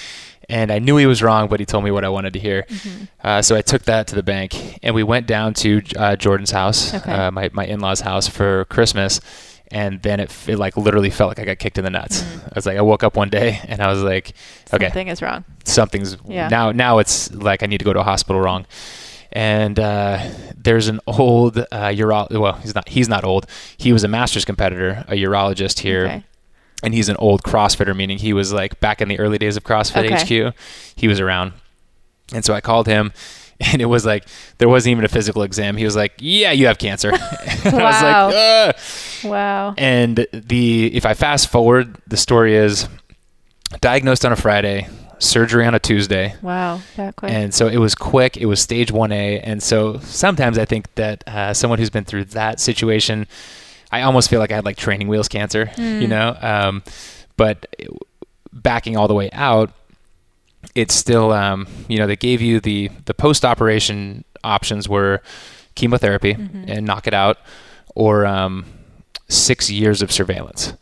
And I knew he was wrong, but he told me what I wanted to hear. Mhm. Uh, so I took that to the bank, and we went down to uh, Jordan's house, Okay. uh, my my in-laws' house for Christmas. And then it, it like literally felt like I got kicked in the nuts. Mhm. I was like, I woke up one day and I was like, okay, Something is wrong. something's Yeah. now now it's like I need to go to a hospital wrong. And uh, there's an old uh, uro- well he's not he's not old he was a masters competitor a urologist here Okay. and he's an old CrossFitter meaning he was like back in the early days of CrossFit Okay. HQ he was around and so I called him and it was like there wasn't even a physical exam he was like yeah you have cancer and I was Wow. like Ugh. Wow. And the if I fast forward, the story is diagnosed on a Friday, surgery on a Tuesday. Wow. That quick. And so it was quick. It was stage 1A. And so sometimes I think that uh, someone who's been through that situation, I almost feel like I had like training wheels cancer, you know. Um, but backing all the way out, it's still um, you know they gave you the the post operation options were chemotherapy and knock it out, or um, six years of surveillance.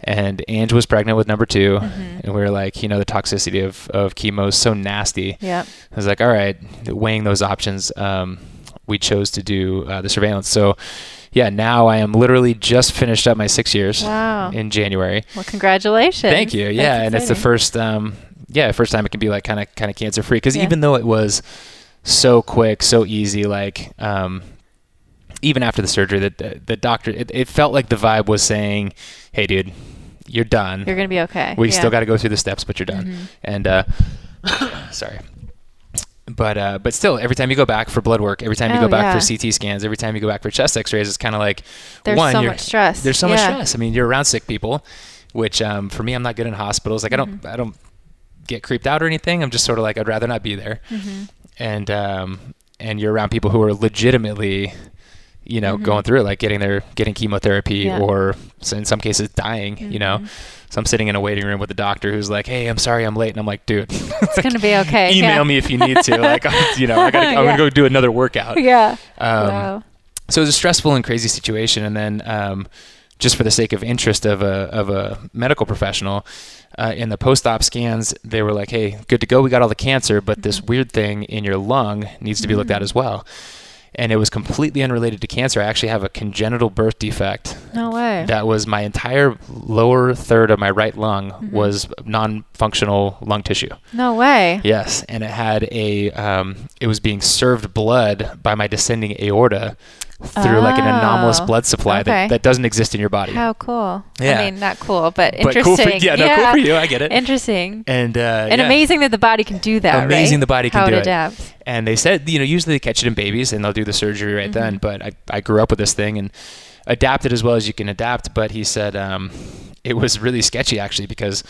And Ange was pregnant with number 2 and we were like, you know, the toxicity of, of chemo is so nasty. Yeah, I was like, all right, weighing those options, um, we chose to do uh, the surveillance. So, yeah, now I am literally just finished up my six years Wow. in January. Well, congratulations. Thank you. Yeah, and it's the first, um, yeah, first time it can be like kind of kind of cancer free. Because Yeah. even though it was so quick, so easy, like um, even after the surgery, the the, the doctor, it, it felt like the vibe was saying, "Hey, dude, you're done. You're gonna be okay. we Yeah. Mm-hmm. still got to go through the steps, but you're done." And uh, sorry. But uh, but still, every time you go back for blood work, every time you Oh, go back yeah. for CT scans, every time you go back for chest X-rays, it's kind of like There's one, so you're- much stress. there's so much stress. I mean, you're around sick people, which um, for me, I'm not good in hospitals. Like I don't, Mm-hmm. I don't get creeped out or anything. I'm just sort of like I'd rather not be there. Mm-hmm. And um, and you're around people who are legitimately, you know, going through it, like getting their getting chemotherapy Mm-hmm. Yeah. Mm-hmm. or in some cases dying. You know, so I'm sitting in a waiting room with a doctor who's like, "Hey, I'm sorry, I'm late," and I'm like, "Dude, It's gonna be okay. email yeah. me if you need to. Like, you know, I gotta, I'm Yeah. gonna go do another workout." Yeah. Um, wow. so it was a stressful and crazy situation and then um, just for the sake of interest of a, of a medical professional uh, in the post-op scans they were like hey good to go. We got all the cancer but this weird thing in your lung needs to be looked at as well. And it was completely unrelated to cancer. I actually have a congenital birth defect. No way. that was my entire lower third of my right lung was non-functional lung tissue. No way. Yes, and it had a um, it was being served blood by my descending aorta through like an anomalous Oh, blood supply okay. that, that doesn't exist in your body. How cool. Yeah. I mean, not cool, but but interesting. cool for yeah, no, cool for you. I get it. Interesting. and uh, and yeah. amazing that the body can do that. Amazing right? the body can How do it adapts. And they said, you know, usually they catch it in babies and they'll do the surgery right then. Mm-hmm. But I, I grew up with this thing and adapted as well as you can adapt. But he said um, it was really sketchy actually because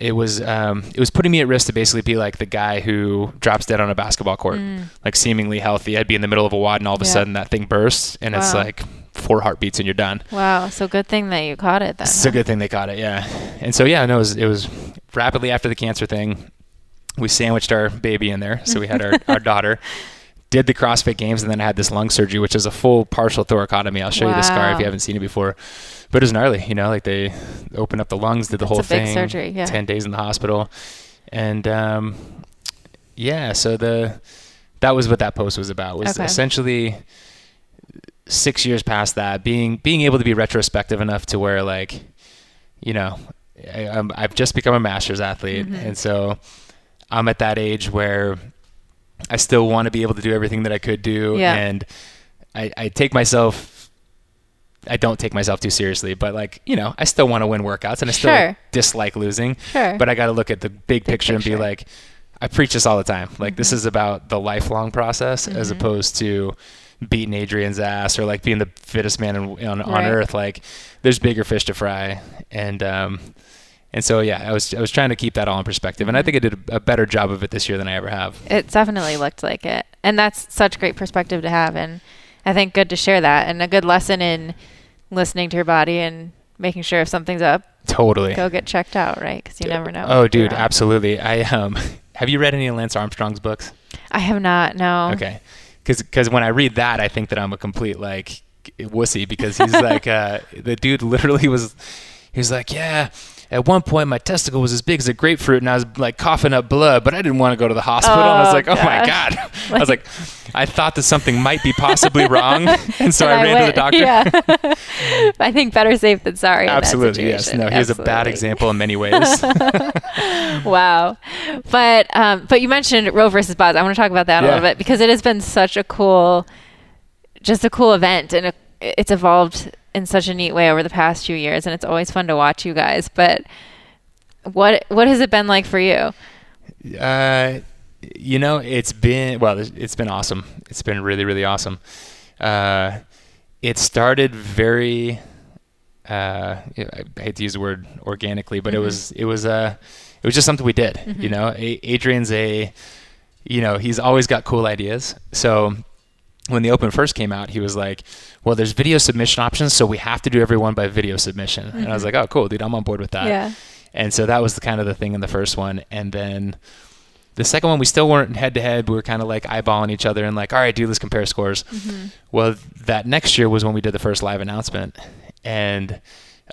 it was um, it was putting me at risk to basically be like the guy who drops dead on a basketball court, like seemingly healthy. I'd be in the middle of a WOD and all of a Mm. Yeah. sudden that thing bursts and it's like four heartbeats and you're done. Wow. So good thing that you caught it then. It's a good thing they caught it, yeah. And so yeah, no, it was, it was rapidly after the cancer thing. We sandwiched our baby in there, so we had our, our daughter. Did the CrossFit Games, and then I had this lung surgery, which is a full partial thoracotomy. I'll show you the scar if you haven't seen it before. But it was gnarly, you know, like they opened up the lungs, did the That's whole a big thing. surgery, yeah. Ten days in the hospital, and um, yeah, so the that was what that post was about. Was Okay. essentially six years past that, being being able to be retrospective enough to where like, you know, I, I'm, I've just become a masters athlete, Mm-hmm. and so I'm at that age where I still want to be able to do everything that I could do, Yeah. and I, I take myself. I don't take myself too seriously, but like you know, I still want to win workouts, and I still Sure. dislike losing. Sure. But I got to look at the big picture and be like, I preach this all the time. Like Mm-hmm. this is about the lifelong process as opposed to beating Adrian's ass or like being the fittest man in, on, on Right. earth. Like there's bigger fish to fry. And, um, and so, yeah, I was, I was trying to keep that all in perspective. And I think I did a, a better job of it this year than I ever have. it definitely looked like it and that's such great perspective to have and i think good to share that and a good lesson in listening to your body and making sure if something's up Totally. go get checked out right because you never know Oh, dude, absolutely. I, um, have you read any of Lance Armstrong's books? i have not no Okay. Because when I read that, I think that I'm a complete like wussy because he's like uh, the dude literally was he was like yeah. At one point, my testicle was as big as a grapefruit, and I was like coughing up blood, but I didn't want to go to the hospital. and I was Oh, like, "Oh my god!" I was like, "I thought that something might be possibly wrong," and so And I, ran to the doctor. Yeah. I think better safe than sorry. in that Absolutely, yes. No, he was a bad example in many ways. wow. But um, but you mentioned Roe versus Boz. I want to talk about that a little bit because it has been such a cool, just a cool event, and it, it's evolved in such a neat way over the past few years, and it's always fun to watch you guys. But what what has it been like for you? Uh, you know, it's been well, it's been awesome. It's been really, really awesome. Uh, it started very. Uh, I hate to use the word organically, but it was it was uh, it was just something we did. You know, a- Adrian's a, you know, he's always got cool ideas. So when the open first came out, he was like, "Well, there's video submission options, so we have to do everyone by video submission." And I was like, "Oh, cool, dude, I'm on board with that." Yeah. And so that was the kind of the thing in the first one, and then the second one we still weren't head to head. We were kind of like eyeballing each other and like, "All right, dude, let's compare scores." Well, that next year was when we did the first live announcement, and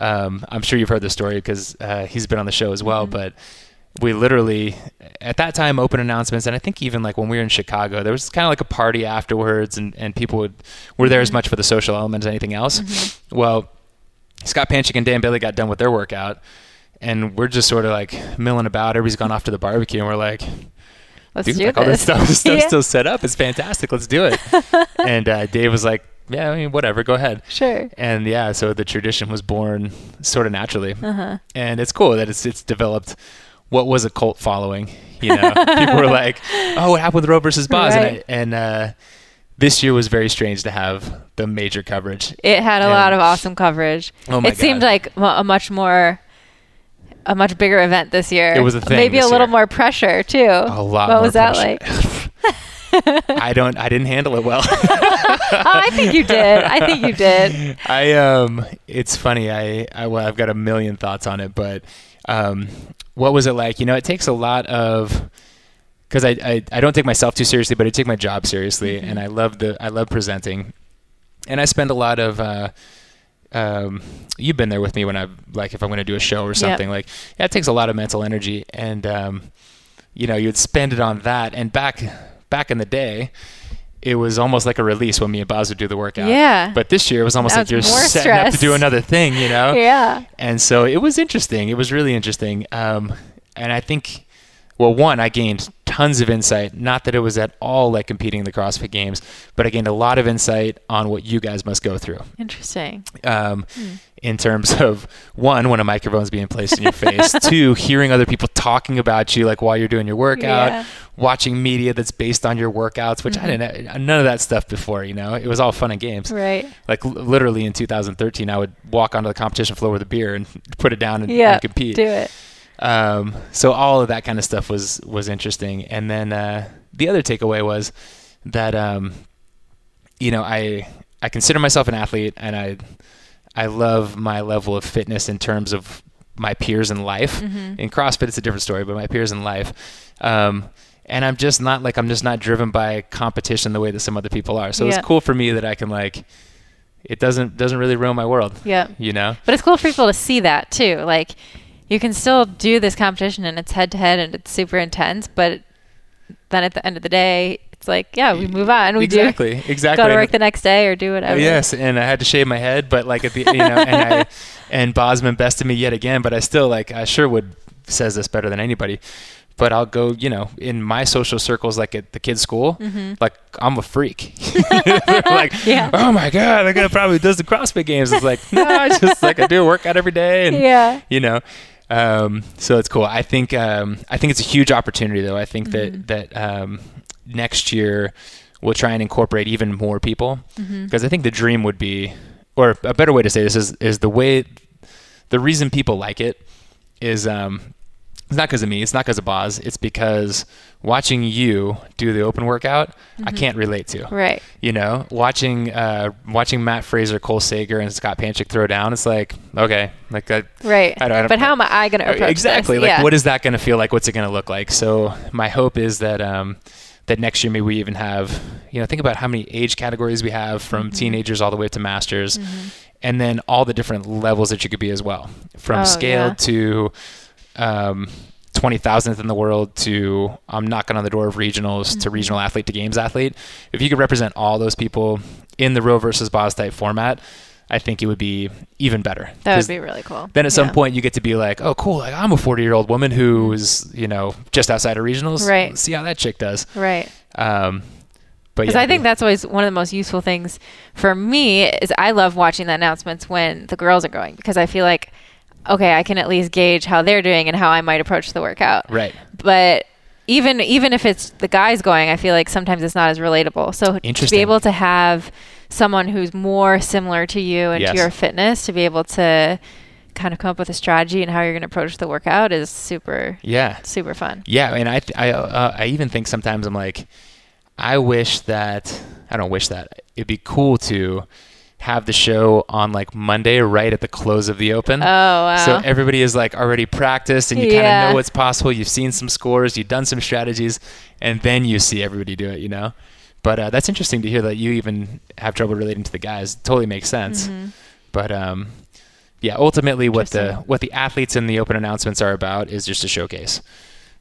um, I'm sure you've heard the story because uh, he's been on the show as well, but we literally at that time open announcements and i think even like when we were in chicago there was kind of like a party afterwards and, and people would were there as much for the social element as anything else. Well scott panchik and dan bailey got done with their workout and we're just sort of like milling about. Everybody's gone off to the barbecue and we're like Let's dude, do like all this this. stuff this stuff's Yeah. still set up. It's fantastic. Let's do it. And uh, dave was like yeah i mean whatever. Go ahead. Sure. and yeah, so the tradition was born sort of naturally, Uh-huh. and it's cool that it's it's developed what was a cult following. You know, people were like, "Oh, what happened with Roe versus Boz?" And, I, and uh, this year was very strange to have the major coverage. It had a And- lot of awesome coverage. Oh my it seemed like a much more a much bigger event this year. It was a thing Maybe a little year. more pressure too. A lot. What was that pressure. like? I don't. I didn't handle it well. oh, I think you did. I think you did. I um, it's funny. I, I well, I've got a million thoughts on it, but um, what was it like? You know, it takes a lot of because I, I I don't take myself too seriously, but I take my job seriously, Mm-hmm. and I love the I love presenting, and I spend a lot of. Uh, um, you've been there with me when I like if I'm going to do a show or something like yeah, it takes a lot of mental energy, and um, you know you'd spend it on that. And back back in the day, it was almost like a release when me and Boz would do the workout. Yeah. But this year it was almost Now like you're it's more setting up to do another thing, you know? Yeah. And so it was interesting. It was really interesting. Um, and I think, well, one, I gained tons of insight. Not that it was at all like competing in the CrossFit Games, but I gained a lot of insight on what you guys must go through. Interesting. Um, Hmm. In terms of one, when a microphone's being placed in your face, two, hearing other people talking about you, like while you're doing your workout, Yeah. watching media that's based on your workouts, which I didn't, none of that stuff before, you know, it was all fun and games Right. like l- literally in 2013 i would walk onto the competition floor with a beer and put it down and, Yeah. and compete Do it. Um, so all of that kind of stuff was was interesting and then uh, the other takeaway was that um, you know i i consider myself an athlete and i i love my level of fitness in terms of my peers in life Mm-hmm. in crossfit it's a different story but my peers in life um, and i'm just not like i'm just not driven by competition the way that some other people are so Yeah. it's cool for me that i can like it doesn't doesn't really ruin my world Yeah. you know But it's cool for people to see that too. Like you can still do this competition and it's head to head and it's super intense, but then at the end of the day, it's like, yeah, we move on. We exactly do exactly go to work the next day or do whatever. Yes, and I had to shave my head, but like at the you know, and I and Bozman bested me yet again, but I still like I sure would says this better than anybody. But I'll go, you know, in my social circles, like at the kids' school, mm-hmm. like I'm a freak. Like, Yeah. oh my god, that guy probably does the CrossFit games. It's like, no, I just like I do a workout every day, and Yeah. you know um, so it's cool i think um, i think it's a huge opportunity though i think Mm-hmm. that that um, next year we'll try and incorporate even more people Mm-hmm. because i think the dream would be or a better way to say this is is the way the reason people like it is um, it's not because of me it's not because of Boz it's because watching you do the open workout i can't relate to Right. you know, watching uh, watching Mat Fraser, Cole Sager, and Scott Panchik throw down, it's like okay, like I, Right. I don't- I don't- but how am I going to approach exactly this? like yeah. what is that going to feel like? What's it going to look like? So my hope is that um, that next year maybe we even have you know think about how many age categories we have from Mm-hmm. teenagers all the way up to masters, and then all the different levels that you could be as well, from Oh, scaled yeah. to um, 20,000th in the world to I'm knocking on the door of regionals Mm-hmm. to regional athlete to games athlete. If you could represent all those people in the Roe versus Boz type format, I think it would be even better. That would be really cool. then at some point you get to be like, oh, cool, like I'm a 40 year old woman who is, you know, just outside of regionals. Right. Let's see how that chick does. Right. Um, but Because yeah, I think that's always one of the most useful things for me is I love watching the announcements when the girls are going because I feel like, okay, I can at least gauge how they're doing and how I might approach the workout. right. But even even if it's the guys going, I feel like sometimes it's not as relatable. So to be able to have someone who's more similar to you and Yes. to your fitness to be able to kind of come up with a strategy and how you're going to approach the workout is super Yeah. super fun. Yeah, and I th- I uh, I even think sometimes I'm like, I wish that I don't wish that. It'd be cool to have the show on like Monday, right at the close of the Open. Oh wow! So everybody is like already practiced, and you kind of know what's possible. You've seen some scores, you've done some strategies, and then you see everybody do it. You know. But uh, that's interesting to hear that you even have trouble relating to the guys. totally makes sense. Mm-hmm. But um, yeah, ultimately, what the what the athletes in the Open announcements are about is just a showcase.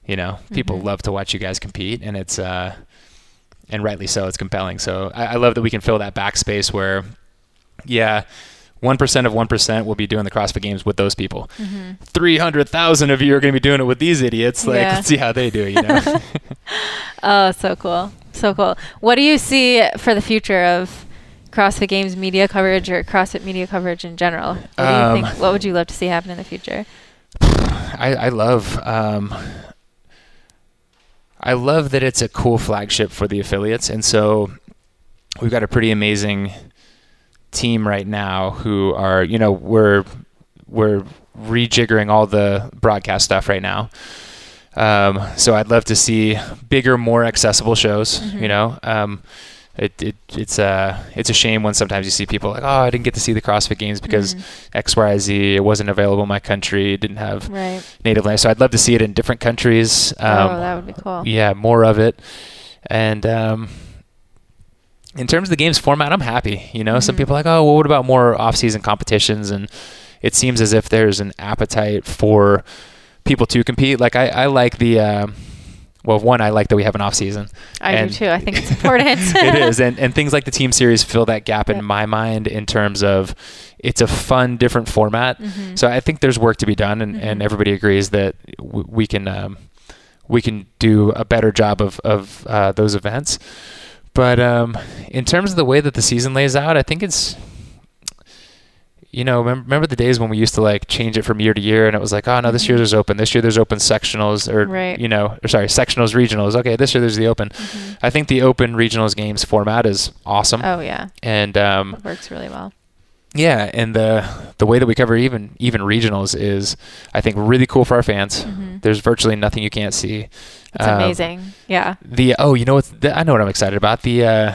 You know, people Mm-hmm. love to watch you guys compete, and it's uh, and rightly so. It's compelling. So I, I love that we can fill that backspace where, yeah, one percent of one percent will be doing the CrossFit Games with those people. Three hundred thousand of you are going to be doing it with these idiots. Like, Mm-hmm. Yeah. let's see how they do it. You know. Oh, so cool. So cool. What do you see for the future of CrossFit Games media coverage or CrossFit media coverage in general? What do you Um, think? What would you love to see happen in the future? I, I love um, I love that it's a cool flagship for the affiliates, and so we've got a pretty amazing team right now who are you know we're we're rejiggering all the broadcast stuff right now. Um, so I'd love to see bigger, more accessible shows. You know, um, it, it it's a it's a shame when sometimes you see people like, oh, I didn't get to see the CrossFit Games because X, Y, Z. It wasn't available in my country. It didn't have Right. native language. So I'd love to see it in different countries. Um, oh, that would be cool. yeah, more of it. And um, in terms of the game's format, I'm happy. You know, some Mhm. people are like, oh, well, what about more off-season competitions? And it seems as if there's an appetite for people to compete. Like I, I like the. um well, one, I like that we have an off season. I and- do too. I think it's important. it is, and and things like the team series fill that gap in Yeah. my mind in terms of it's a fun, different format. Mhm. So I think there's work to be done, and, and Mhm. everybody agrees that w- we can um, we can do a better job of of uh, those events. But um, in terms of the way that the season lays out, I think it's you know remember, remember the days when we used to like change it from year to year, and it was like, oh no, this year Mhm. there's open, this year there's open sectionals, or Right. you know, or sorry, sectionals, regionals. Okay, this year there's the open. Mhm. I think the open regionals games format is awesome, Oh yeah, and um, it works really well. Yeah, and the the way that we cover even even regionals is, I think, really cool for our fans. Mhm. There's virtually nothing you can't see. It's Um, amazing. Yeah. The oh, you know what? The, I know what I'm excited about. The uh,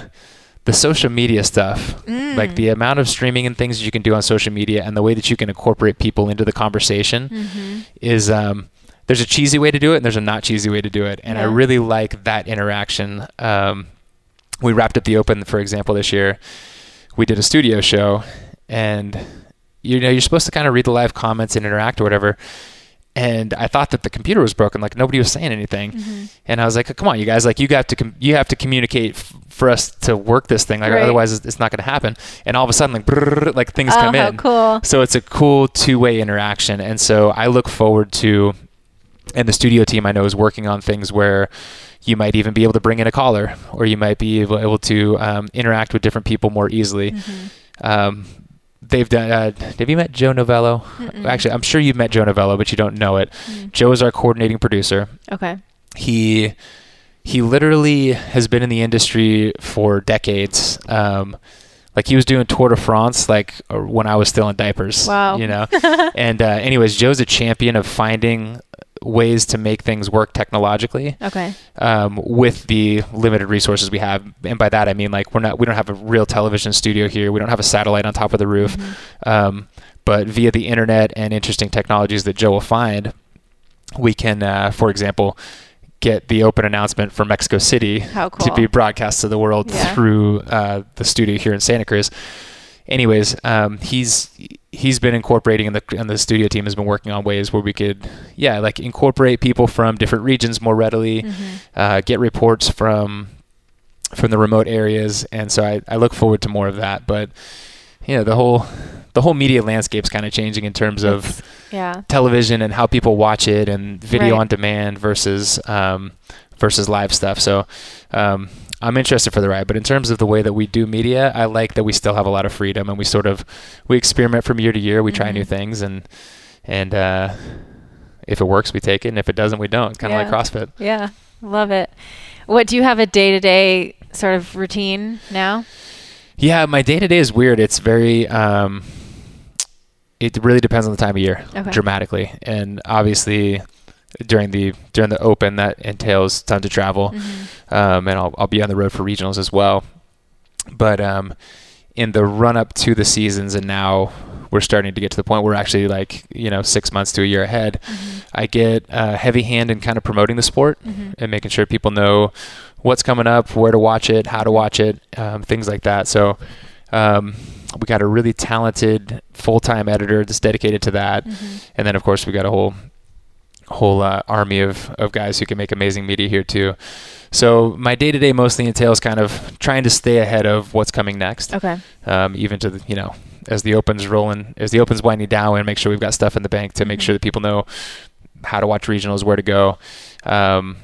the social media stuff, like Mm. the amount of streaming and things that you can do on social media, and the way that you can incorporate people into the conversation Mhm. is. Um, there's a cheesy way to do it, and there's a not cheesy way to do it, and I really like that interaction. Um, we wrapped up the open, for example, this year. We did a studio show, and you know you're supposed to kind of read the live comments and interact or whatever. And I thought that the computer was broken, like nobody was saying anything. Mhm. And I was like, "Come on, you guys! Like you have to com- you have to communicate f- for us to work this thing. Like Right. otherwise, it's it's not going to happen." And all of a sudden, like brrrr, like things oh, come in. cool. So it's a cool two-way interaction, and so I look forward to. And the studio team I know is working on things where you might even be able to bring in a caller, or you might be able, able to um, interact with different people more easily. Mhm. Um, they've done. Uh, have you met Joe Novello? Mm-mm. Actually, I'm sure you've met Joe Novello, but you don't know it. Mm. Joe is our coordinating producer. Okay. He he literally has been in the industry for decades. Um, like he was doing Tour de France like uh, when I was still in diapers. Wow. You know. and uh, anyways, Joe's a champion of finding ways to make things work technologically Okay. um, with the limited resources we have. And by that I mean like we're not we don't have a real television studio here. We don't have a satellite on top of the roof. Mhm. Um, but via the internet and interesting technologies that Joe will find, we can, uh, for example, get the open announcement from Mexico City How to be broadcast to the world Yeah. through uh, the studio here in Santa Cruz. Anyways, um, he's he's been incorporating, and the and the studio team has been working on ways where we could, yeah, like incorporate people from different regions more readily, Mhm. uh, get reports from from the remote areas, and so I, I look forward to more of that. But yeah, the whole the whole media landscape's kind of changing in terms of yeah. television and how people watch it and video Right. on demand versus um, versus live stuff. So um, I'm interested for the ride. But in terms of the way that we do media, I like that we still have a lot of freedom and we sort of we experiment from year to year. We try Mhm. new things and and uh, if it works, we take it, and if it doesn't, we don't. It's kind of Yeah. like CrossFit. Yeah. Love it. What do you have a day to day sort of routine now? Yeah, my day to day is weird. It's very. Um, it really depends on the time of year, Okay. dramatically, and obviously during the during the open that entails tons of travel, Mhm. um, and I'll I'll be on the road for regionals as well. but um, in the run up to the seasons, and now we're starting to get to the point where we're actually like you know six months to a year ahead. Mm-hmm. I get a heavy hand in kind of promoting the sport Mhm. and making sure people know what's coming up, where to watch it, how to watch it, um, things like that. So um, we got a really talented full time editor that's dedicated to that, Mhm. and then of course we got a whole whole uh, army of, of guys who can make amazing media here too. So my day to day mostly entails kind of trying to stay ahead of what's coming next Okay. um, even to the you know as the opens rolling as the opens winding down and make sure we've got stuff in the bank to make Mhm. sure that people know how to watch regionals where to go um,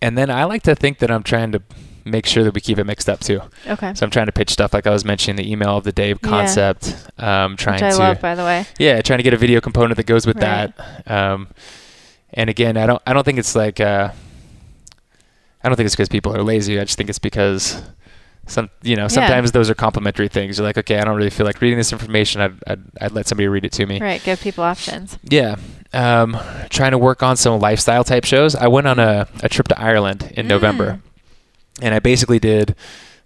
and then i like to think that i'm trying to make sure that we keep it mixed up too Okay. so i'm trying to pitch stuff like i was mentioning the email of the day concept um, trying Which I to love, by the way. yeah trying to get a video component that goes with Right. that um, and again i don't i don't think it's like uh, i don't think it's because people are lazy i just think it's because some you know sometimes those are complementary things you're like okay i don't really feel like reading this information i'd, I'd, I'd let somebody read it to me Right. Give people options. yeah um, trying to work on some lifestyle type shows i went on a, a trip to ireland in Mm. november and i basically did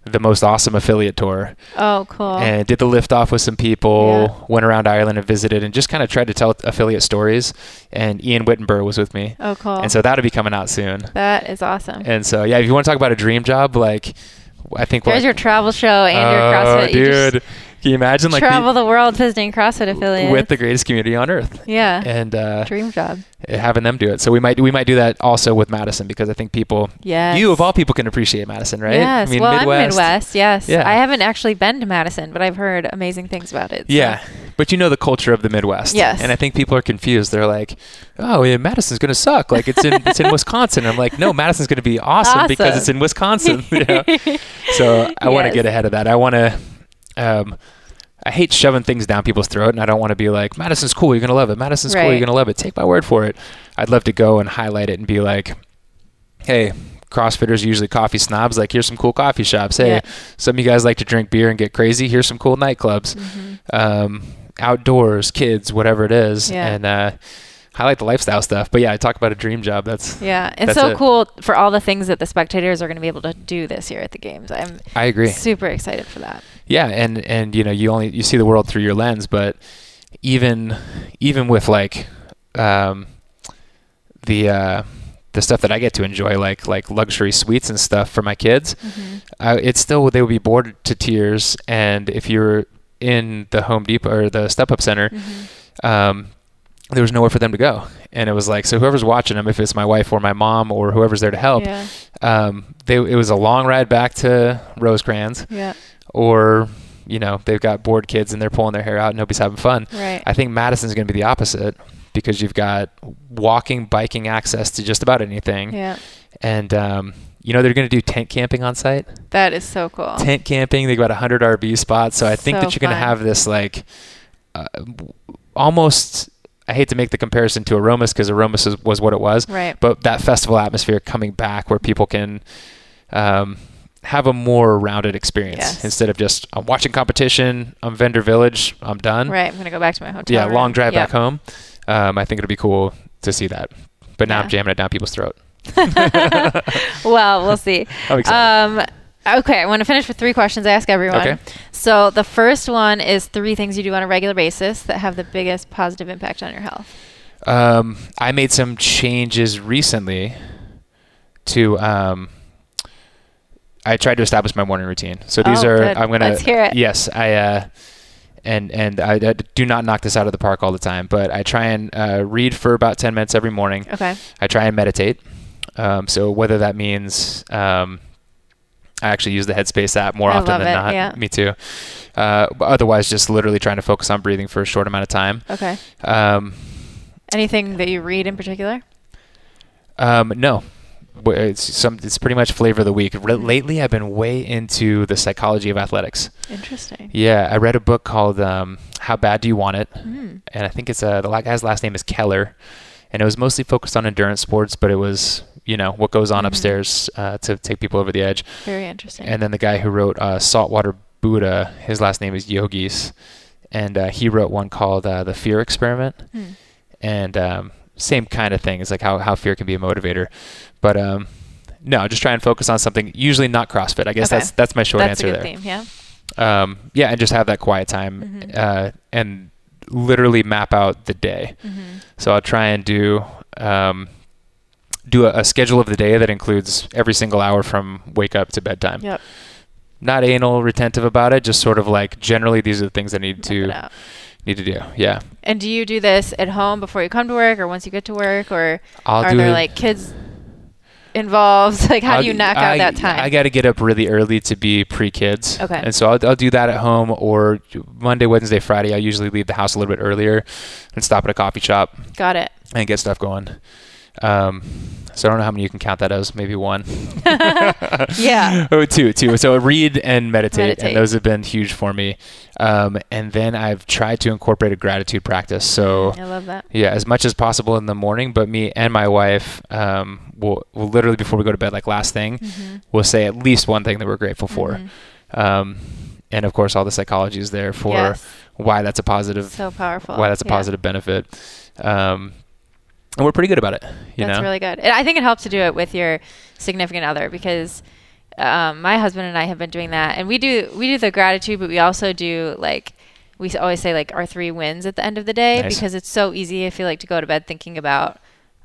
the most awesome affiliate tour Oh, cool. and did the lift off with some people, yeah. went around Ireland and visited, and just kind of tried to tell affiliate stories. And Ian Wittenberg was with me, oh, cool. and so that'll be coming out soon. that is awesome. And so yeah, if you want to talk about a dream job, like I think There's your travel show and your Oh, CrossFit. You just dude, can you imagine like travel the, the world visiting CrossFit affiliates. with the greatest community on earth, yeah. and uh, Dream job. having them do it. So we might we might do that also with Madison because I think people, Yes. you of all people, can appreciate Madison, right? Yes. I mean, well, Midwest. I'm Midwest. Yes. Yeah. I haven't actually been to Madison, but I've heard amazing things about it. so- Yeah, but you know the culture of the Midwest. Yes. And I think people are confused. They're like, "Oh, yeah, Madison's going to suck. Like it's in it's in Wisconsin." I'm like, "No, Madison's going to be awesome, because it's in Wisconsin." you know? So I want to get ahead of that. I want to. Um, I hate shoving things down people's throat, and I don't want to be like, "Madison's cool. You're going to love it. Madison's cool. You're going to love it." Take my word for it. I'd love to go and highlight it and be like, "Hey." CrossFitters are usually coffee snobs. Like, here's some cool coffee shops. Hey, Yeah. some of you guys like to drink beer and get crazy. Here's some cool nightclubs Mhm. um, outdoors, kids, whatever it is, Yeah. and uh, highlight the lifestyle stuff. But yeah, I talk about a dream job. That's Yeah, it's That's so it. cool for all the things that the spectators are going to be able to do this year at the games. I'm I agree. super excited for that. Yeah, and and you know you only you see the world through your lens, but even even with like um, the uh, the stuff that I get to enjoy, like like luxury suites and stuff for my kids, uh, it's still they would be bored to tears. And if you're in the Home Depot or the StubHub Center, um, there was nowhere for them to go. And it was like, so whoever's watching them, if it's my wife or my mom or whoever's there to help, Yeah, um, they, it was a long ride back to Rosecrans, yeah, or you know they've got bored kids and they're pulling their hair out and nobody's having fun. right. I think Madison's going to be the opposite because you've got walking, biking access to just about anything, yeah, and um, you know they're going to do tent camping on site. that is so cool. Tent camping, they've got 100 RV spots, so I think So that you're going to have this like uh, almost. I hate to make the comparison to Aromas because Aromas was, was what it was, Right. but that festival atmosphere coming back where people can um, have a more rounded experience Yes. instead of just I'm watching competition, I'm vendor village, I'm done. Right. I'm going to go back to my hotel. Yeah, room. long drive Yeah. back home. Um, I think it'll be cool to see that. But now I'm jamming it down people's throat. well, we'll see. I'm excited. Um, okay, I want to finish with three questions I ask everyone. Okay. So the first one is three things you do on a regular basis that have the biggest positive impact on your health. Um, I made some changes recently to. Um, I tried to establish my morning routine. So these Oh, are. good. I'm gonna. Let's hear it. Yes, I. Uh, and and I, I do not knock this out of the park all the time, but I try and uh, read for about ten minutes every morning. Okay. I try and meditate. Um, so whether that means um, I actually use the Headspace app more I often than it, not. yeah. Me too. Uh, otherwise, just literally trying to focus on breathing for a short amount of time. Okay. Um, Anything that you read in particular? um, no, it's some. It's pretty much flavor of the week. Re- lately, I've been way into the psychology of athletics. Interesting. Yeah, I read a book called um, "How Bad Do You Want It," Mm. and I think it's uh, the guy's last name is Keller, and it was mostly focused on endurance sports, but it was you know what goes on Mhm. upstairs uh, to take people over the edge. Very interesting. And then the guy who wrote uh, Saltwater Buddha, his last name is Yogis, and uh, he wrote one called uh, The Fear Experiment, Hmm. and um, same kind of thing. It's like how how fear can be a motivator, but um, no, just try and focus on something. Usually not CrossFit. I guess Okay. that's that's my short That's a answer good there. theme. Yeah. Um, yeah, and just have that quiet time Mhm. uh, and literally map out the day. Mm-hmm. So I'll try and do um, do a, a schedule of the day that includes every single hour from wake up to bedtime. Yep. Not anal retentive about it, just sort of like generally these are the things I need to need to do. Yeah, And do you do this at home before you come to work, or once you get to work, or I'll are there it. like kids involved? Like, how I'll do you knock I, out that time? I got to get up really early to be pre kids. Okay. And so I'll, I'll do that at home or Monday, Wednesday, Friday. I usually leave the house a little bit earlier and stop at a coffee shop got it. and get stuff going. Um, so I don't know how many you can count that as. Maybe one. Yeah. oh, two, two. So read and meditate, Meditate. and those have been huge for me. Um, and then I've tried to incorporate a gratitude practice. So I love that. yeah, as much as possible in the morning. But me and my wife um, will, will literally before we go to bed, like last thing, Mm-hmm. we'll say at least one thing that we're grateful for. Mhm. Um, and of course, all the psychology is there for Yes. why that's a positive, So powerful. why that's a Yeah. positive benefit. Um, and we're pretty good about it. You That's know, really good. And I think it helps to do it with your significant other because um, my husband and I have been doing that, and we do we do the gratitude, but we also do like we always say like our three wins at the end of the day Nice. because it's so easy. I feel like to go to bed thinking about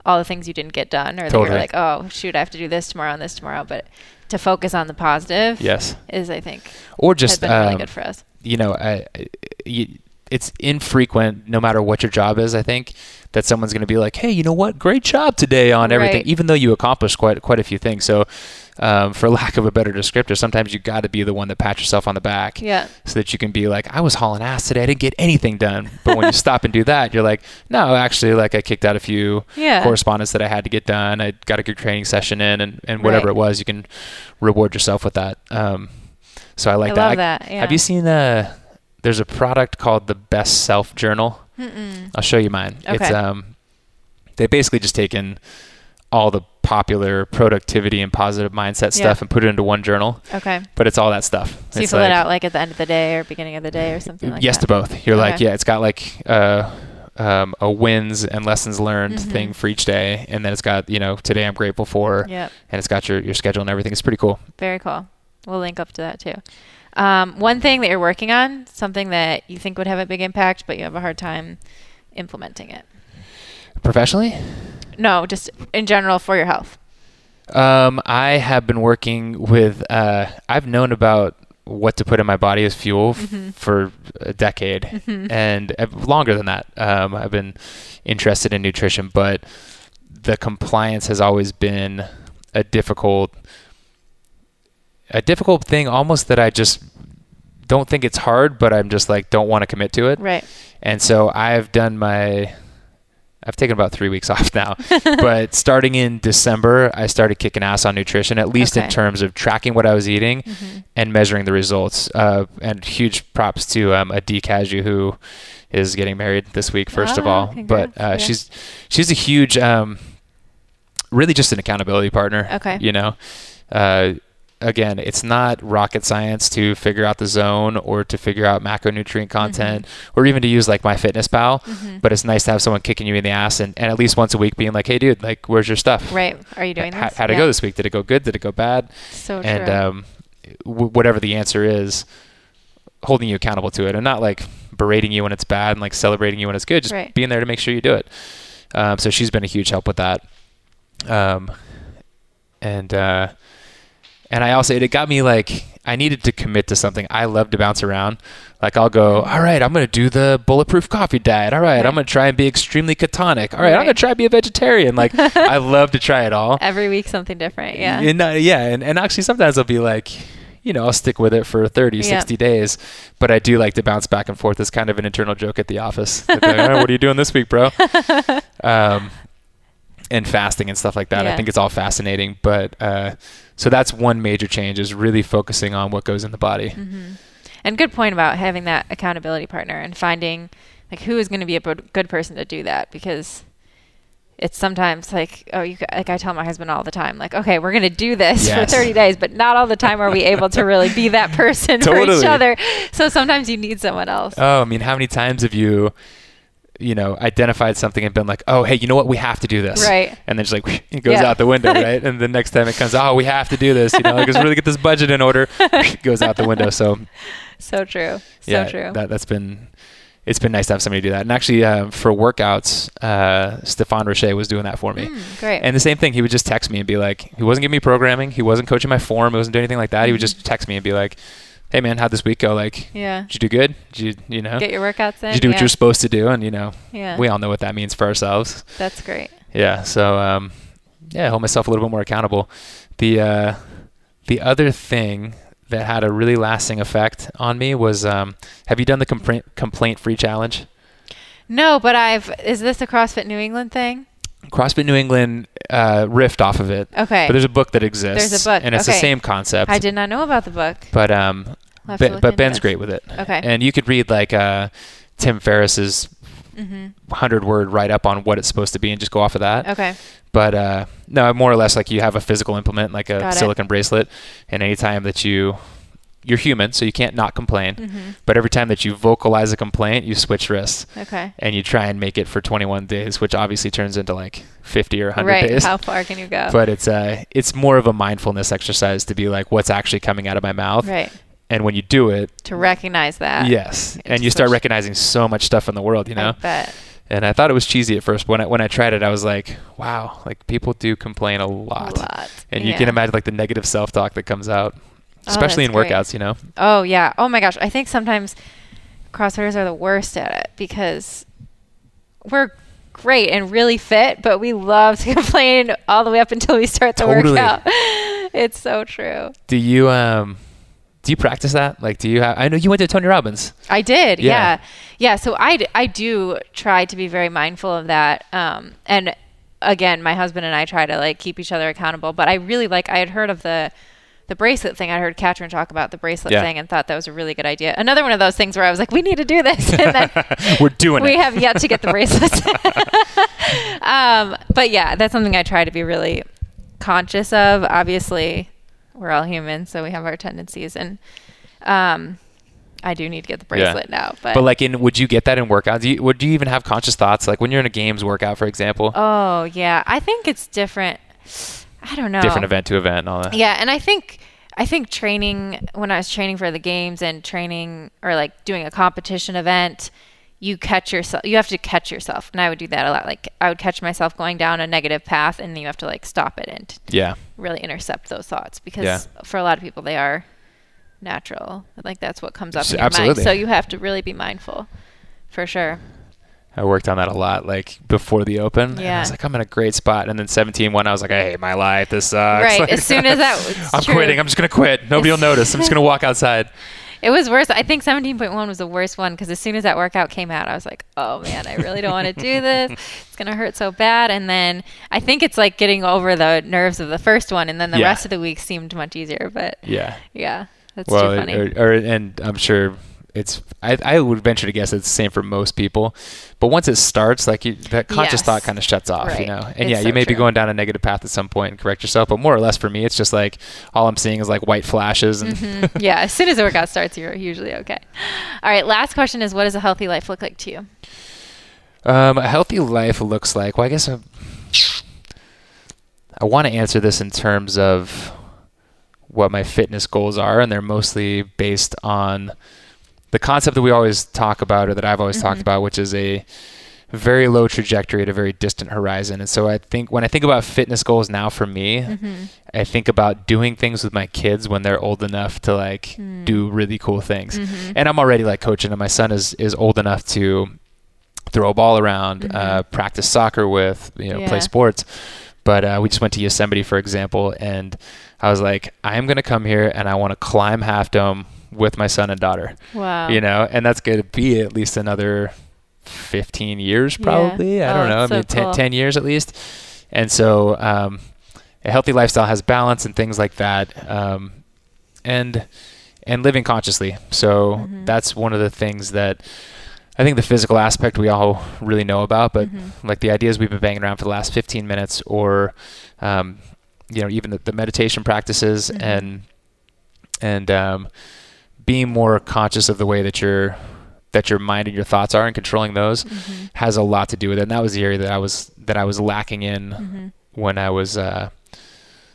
all the things you didn't get done, or that you're like, oh shoot, I have to do this tomorrow and this tomorrow, but to focus on the positive yes, is I think or has just been really um, good for us. you know, I, I- you, it's infrequent, no matter what your job is. I think that someone's going to be like, "Hey, you know what? Great job today on everything," Right. even though you accomplished quite quite a few things. So, um, for lack of a better descriptor, sometimes you got to be the one that pats yourself on the back. Yeah. so that you can be like, I was hauling ass today. I didn't get anything done. But when you stop and do that, you're like, no, actually, like I kicked out a few Yeah. correspondence that I had to get done. I got a good training session in, and, and whatever Right. it was, you can reward yourself with that. Um, so I like I that. that. Yeah. Have you seen uh There's a product called the Best Self Journal. Mm-mm. I'll show you mine. Okay. It's um, they basically just taken all the popular productivity and positive mindset Yeah. stuff and put it into one journal. Okay. But it's all that stuff. So you It's fill it out like at the end of the day or beginning of the day or something like yes that. to both. You're like, yeah, it's got like uh, um, a wins and lessons learned Mhm. thing for each day, and then it's got you know today I'm grateful for, Yep. and it's got your your schedule and everything. It's pretty cool. Very cool. We'll link up to that too. Um, one thing that you're working on, something that you think would have a big impact, but you have a hard time implementing it. Professionally, No, just in general for your health. um, I have been working with. Uh, I've known about what to put in my body as fuel f- Mhm. for a decade, Mhm. and uh, longer than that. Um, I've been interested in nutrition, but the compliance has always been a difficult a difficult thing almost that I just don't think it's hard but I'm just like don't want to commit to it. Right. And so I've done my I've taken about 3 weeks off now. but starting in December I started kicking ass on nutrition at least in terms of tracking what I was eating Mhm. and measuring the results. Uh, and huge props to um, a D Cashew who is getting married this week, first of Ah, all. congrats. But uh, Yeah. she's she's a huge, um, really just an accountability partner. Okay. You know, uh, again, it's not rocket science to figure out the zone or to figure out macronutrient content or even to use like MyFitnessPal. Mhm. But it's nice to have someone kicking you in the ass and, and at least once a week being like, hey, dude, like, where's your stuff? Right. Are you doing How, this? how'd it go this week? Did it go good? Did it go bad? So and true. um, w- whatever the answer is, holding you accountable to it, and not like berating you when it's bad and like celebrating you when it's good. Just Right. being there to make sure you do it. Um, so she's been a huge help with that. Um, and uh, and I also it got me like I needed to commit to something. I love to bounce around. Like I'll go, all right, I'm gonna do the bulletproof coffee diet. All right, Right. I'm gonna try and be extremely ketonic. All right, I'm gonna try and be a vegetarian. Like I love to try it all. Every week something different. Yeah. And, uh, yeah, and, and actually sometimes I'll be like, you know, I'll stick with it for 30, Yeah. 60 days, but I do like to bounce back and forth. It's kind of an internal joke at the office. Like, right, what are you doing this week, bro? um, and fasting and stuff like that. I think it's all fascinating, but uh, so that's one major change is really focusing on what goes in the body. hmm And good point about having that accountability partner and finding like who is going to be a good person to do that because it's sometimes like oh you like I tell my husband all the time like okay we're going to do this Yes. for 30 days but not all the time are we able to really be that person for each other so sometimes you need someone else Oh, I mean, how many times have you, you know, identified something and been like, oh, hey, you know what? We have to do this. Right. And then just like, it goes Yeah. out the window, right? And the next time it comes, oh, we have to do this. You know, like, let's really get this budget in order. it goes out the window. So, So true. So yeah, true. That, that's been, it's been nice to have somebody do that. And actually, uh, for workouts, uh, Stefan Roche was doing that for me. Mm, great. And the same thing, he would just text me and be like, he wasn't giving me programming, he wasn't coaching my form, he wasn't doing anything like that. He would Mm-hmm. just text me and be like, "Hey man, how'd this week go? Like, yeah. did you do good? Did you, you know, Get your workouts in. did you do what you're supposed to do?" And you know, Yeah. we all know what that means for ourselves. That's great. Yeah. So, um, yeah, I hold myself a little bit more accountable. The uh, the other thing that had a really lasting effect on me was, um, have you done the complaint complaint free challenge? No, but I've. Is this a CrossFit New England thing? CrossFit New England uh, riffed off of it. Okay. But there's a book that exists. There's a book, and it's the same concept. I did not know about the book. But um, I'll have to but, look but into Ben's this. great with it. Okay. And you could read like uh, Tim Ferriss's Mm-hmm. hundred word write up on what it's supposed to be and just go off of that. Okay. But uh, no, more or less like you have a physical implement like a Got it. silicon bracelet, and anytime that you you're human, so you can't not complain. Mm-hmm. But every time that you vocalize a complaint, you switch wrists Okay. and you try and make it for 21 days, which obviously turns into like 50 or 100 Right. days. How far can you go? but it's uh it's more of a mindfulness exercise to be like what's actually coming out of my mouth right. and when you do it To recognize that. yes and and you start recognizing so much stuff in the world you know I bet. and i thought it was cheesy at first when i when i tried it i was like wow like people do complain a lot, A lot. and you can imagine like the negative self-talk that comes out especially in that's great. workouts you know Oh yeah. Oh my gosh. I think sometimes CrossFitters are the worst at it because we're great and really fit, but we love to complain all the way up until we start the Totally. workout. it's so true. do you um do you practice that like do you have i know you went to tony robbins I did. Yeah. Yeah. Yeah. So I, d- I do try to be very mindful of that. Um, and again, my husband and I try to like keep each other accountable, but I really like, I had heard of the, the bracelet thing. I heard Katrin talk about the bracelet Yeah. thing and thought that was a really good idea. Another one of those things where I was like, we need to do this. And then we're doing we it We have yet to get the bracelets. um, but yeah, that's something I try to be really conscious of. Obviously, we're all human, so we have our tendencies, and um, I do need to get the Yeah. bracelet now. But, but like in would you get that in workouts do you would you even have conscious thoughts like when you're in a games workout for example oh yeah, I think it's different. I don't know. different event to event and all that Yeah, and I think I think training when I was training for the games and training or like doing a competition event, you catch yourself. You have to catch yourself, and I would do that a lot. Like I would catch myself going down a negative path, and you have to like stop it and yeah really intercept those thoughts because Yeah. for a lot of people they are natural. Like that's what comes up in your absolutely. mind. So you have to really be mindful, for sure. I worked on that a lot, like before the open. And I was like, I'm in a great spot. And then 17 1, I was like, I hate my life. This sucks. Right, Like, as soon as that was I'm true. quitting. I'm just going to quit. Nobody will notice. I'm just going to walk outside. It was worse. I think 17.1 was the worst one because as soon as that workout came out, I was like, oh man, I really don't want to do this. It's going to hurt so bad. And then I think it's like getting over the nerves of the first one. And then the Yeah. rest of the week seemed much easier. But Yeah. yeah, that's well, too funny. Or, or, and I'm sure it's, I, I would venture to guess it's the same for most people. But once it starts, like you, that conscious Yes. thought kind of shuts off, you know? And It's yeah, you so may be going down a negative path at some point and correct yourself. But more or less for me, it's just like all I'm seeing is like white flashes. And Mhm. yeah, as soon as the workout starts, you're usually okay. All right, last question is what does a healthy life look like to you? Um, a healthy life looks like. Well, I guess I, I want to answer this in terms of what my fitness goals are, and they're mostly based on the concept that we always talk about, or that I've always talked Mhm. about, which is a very low trajectory at a very distant horizon. And so I think when I think about fitness goals now for me, Mm-hmm. I think about doing things with my kids when they're old enough to like Mm. do really cool things. Mhm. And I'm already like coaching, and my son is is old enough to throw a ball around, uh, Mhm. practice soccer with, you know, Yeah. play sports. But uh, we just went to Yosemite, for example, and I was like, I am going to come here and I want to climb Half Dome with my son and daughter, Wow. you know, and that's going to be at least another 15 years, Yeah. probably. I Oh, don't know. I so mean, 10, cool. 10 years at least. And so, um, a healthy lifestyle has balance and things like that. Um, and, and living consciously. So Mhm. that's one of the things that I think the physical aspect we all really know about, but Mhm. like the ideas we've been banging around for the last 15 minutes, or um, you know, even the, the meditation practices Mhm. and and um, being more conscious of the way that you're that your mind and your thoughts are and controlling those Mm-hmm. has a lot to do with it. And that was the area that I was that I was lacking in Mm-hmm. when I was uh,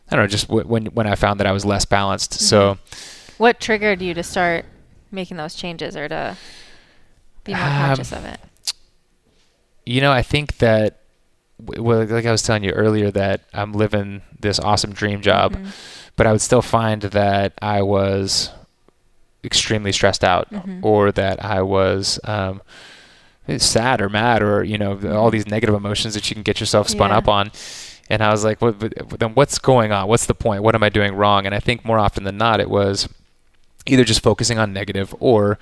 I don't know, just w- when when I found that I was less balanced. So What triggered you to start making those changes or to be more Um, conscious of it? you know, I think that well, like I was telling you earlier that I'm living this awesome dream job, Mhm. but I would still find that I was extremely stressed out Mhm. or that I was um, sad or mad or you know all these negative emotions that you can get yourself spun Yeah. up on. And I was like, what, then what's going on? What's the point? What am I doing wrong? And I think more often than not, it was either just focusing on negative or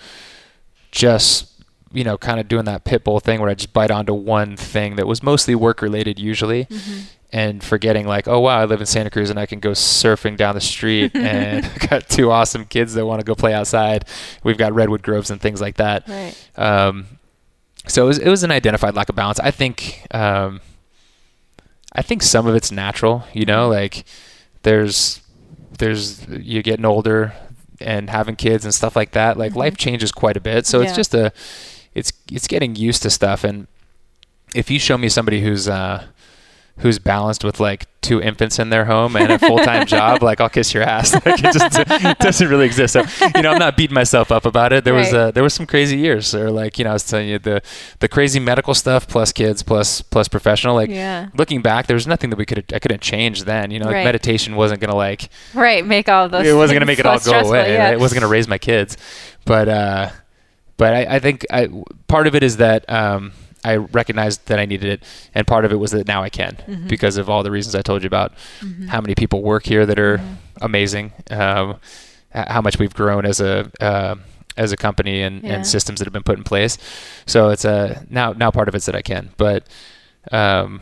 just you know kind of doing that pit bull thing where I just bite onto one thing that was mostly work related usually Mm-hmm. And forgetting like oh wow I live in Santa Cruz and I can go surfing down the street and I've got two awesome kids that want to go play outside. We've got redwood groves and things like that. Right. um, so it was, it was an identified lack of balance. I think um, I think some of it's natural you know like there's there's you getting older and having kids and stuff like that like Mhm. life changes quite a bit. So it's just a it's it's getting used to stuff. And if you show me somebody who's uh who's balanced with like two infants in their home and a full-time job like I'll kiss your ass like it just it doesn't really exist so you know I'm not beating myself up about it there was Right. uh, there was some crazy years or like you know I was telling you the the crazy medical stuff plus kids plus plus professional like yeah. looking back there was nothing that we could I couldn't change then you know like Right. meditation wasn't gonna like Right. Make all those. it wasn't gonna make it all go away. Yeah. It wasn't gonna raise my kids, but uh, but I, I think I, part of it is that um, I recognized that I needed it, and part of it was that now I can Mhm. because of all the reasons I told you about. Mhm. How many people work here that are Mhm. amazing, um, how much we've grown as a uh, as a company and, Yeah. and systems that have been put in place. So it's a now now part of it's that I can, but um,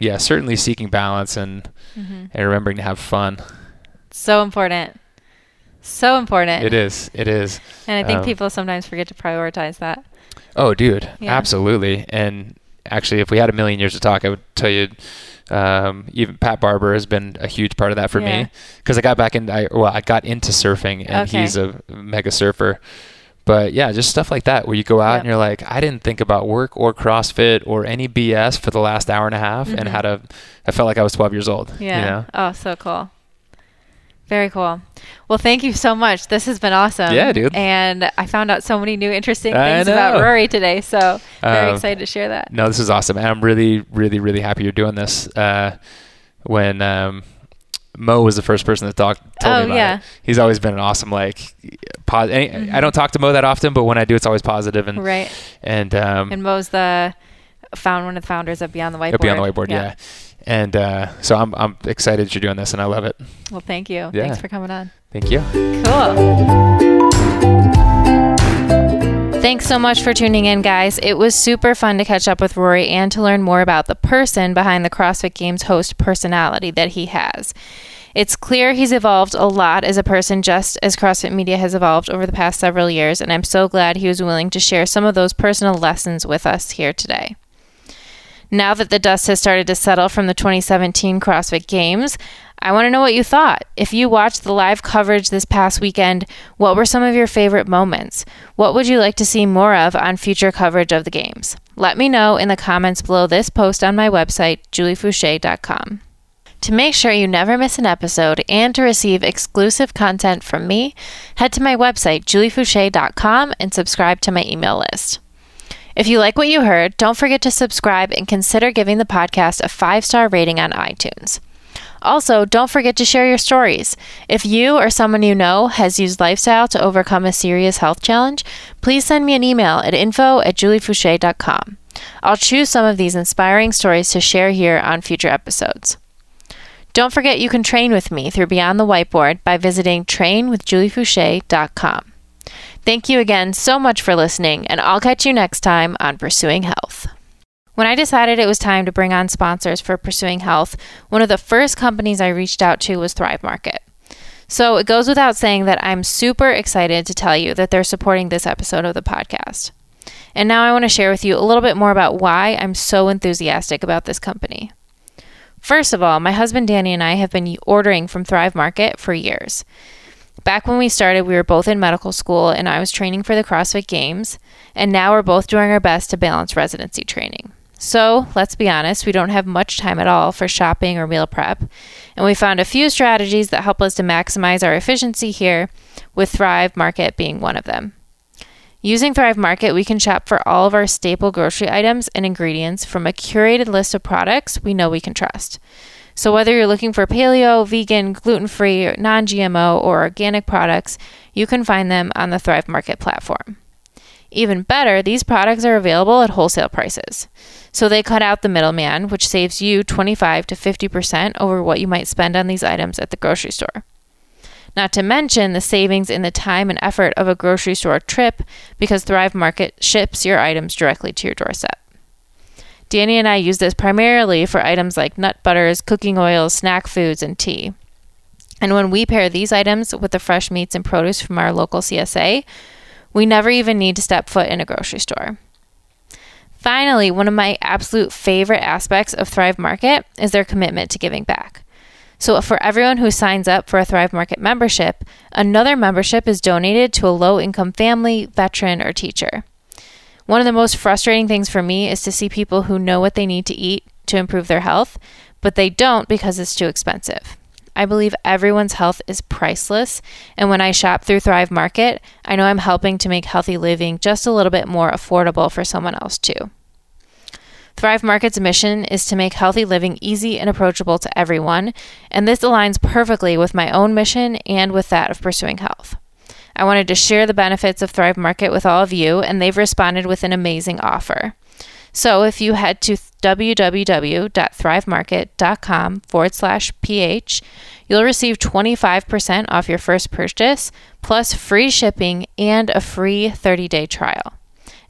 yeah, certainly seeking balance and Mhm. and remembering to have fun. So important. So important. It is. It is. And I think Um, people sometimes forget to prioritize that. Oh, dude, Yeah. absolutely. And actually, if we had a million years to talk, I would tell you. Um, even Pat Barber has been a huge part of that for Yeah. me because I got back in. I well, I got into surfing, and Okay. he's a mega surfer. But yeah, just stuff like that where you go out Yep. and you're like, I didn't think about work or CrossFit or any BS for the last hour and a half, and Mhm. had a. I felt like I was 12 years old. Yeah. You know? Oh, so cool. Very cool. Well, thank you so much. This has been awesome. Yeah, dude. And I found out so many new interesting things about. Rory today. So very Um, excited to share that. No, this is awesome. And I'm really, really, really happy you're doing this. Uh, when um, Mo was the first person that talked told Oh, me about yeah. it. He's always been an awesome like pos- any, Mhm. I don't talk to Mo that often, but when I do, it's always positive and Right. and um, And Mo's the found one of the founders of Beyond the Whiteboard. it'll be on the whiteboard. Yeah. And uh, so I'm I'm excited you're doing this, and I love it. Well, thank you. Yeah. Thanks for coming on. Thank you. Cool. Thanks so much for tuning in, guys. It was super fun to catch up with Rory and to learn more about the person behind the CrossFit Games host personality that he has. It's clear he's evolved a lot as a person, just as CrossFit Media has evolved over the past several years, and I'm so glad he was willing to share some of those personal lessons with us here today. Now that the dust has started to settle from the 2017 CrossFit Games, I want to know what you thought. If you watched the live coverage this past weekend, what were some of your favorite moments? What would you like to see more of on future coverage of the Games? Let me know in the comments below this post on my website, juliefoucher.com. To make sure you never miss an episode and to receive exclusive content from me, head to my website, juliefoucher.com, and subscribe to my email list. If you like what you heard, don't forget to subscribe and consider giving the podcast a five star rating on iTunes. Also, don't forget to share your stories. If you or someone you know has used lifestyle to overcome a serious health challenge, please send me an email at info at juliefoucher.com. I'll choose some of these inspiring stories to share here on future episodes. Don't forget you can train with me through Beyond the Whiteboard by visiting trainwithjuliefoucher.com. Thank you again so much for listening, and I'll catch you next time on Pursuing Health. When I decided it was time to bring on sponsors for Pursuing Health, one of the first companies I reached out to was Thrive Market. So it goes without saying that I'm super excited to tell you that they're supporting this episode of the podcast. And now I want to share with you a little bit more about why I'm so enthusiastic about this company. First of all, my husband Danny and I have been ordering from Thrive Market for years. Back when we started, we were both in medical school and I was training for the CrossFit Games, and now we're both doing our best to balance residency training. So let's be honest, we don't have much time at all for shopping or meal prep. And we found a few strategies that help us to maximize our efficiency here, with Thrive Market being one of them. Using Thrive Market, we can shop for all of our staple grocery items and ingredients from a curated list of products we know we can trust. So, whether you're looking for paleo, vegan, gluten free, non GMO, or organic products, you can find them on the Thrive Market platform. Even better, these products are available at wholesale prices. So they cut out the middleman, which saves you 25 to 50% over what you might spend on these items at the grocery store. Not to mention the savings in the time and effort of a grocery store trip because Thrive Market ships your items directly to your doorstep. Danny and I use this primarily for items like nut butters, cooking oils, snack foods, and tea. And when we pair these items with the fresh meats and produce from our local CSA, we never even need to step foot in a grocery store. Finally, one of my absolute favorite aspects of Thrive Market is their commitment to giving back. So, for everyone who signs up for a Thrive Market membership, another membership is donated to a low income family, veteran, or teacher. One of the most frustrating things for me is to see people who know what they need to eat to improve their health, but they don't because it's too expensive. I believe everyone's health is priceless, and when I shop through Thrive Market, I know I'm helping to make healthy living just a little bit more affordable for someone else too. Thrive Market's mission is to make healthy living easy and approachable to everyone, and this aligns perfectly with my own mission and with that of pursuing health. I wanted to share the benefits of Thrive Market with all of you, and they've responded with an amazing offer. So if you head to www.thrivemarket.com forward slash ph, you'll receive 25% off your first purchase, plus free shipping and a free 30 day trial.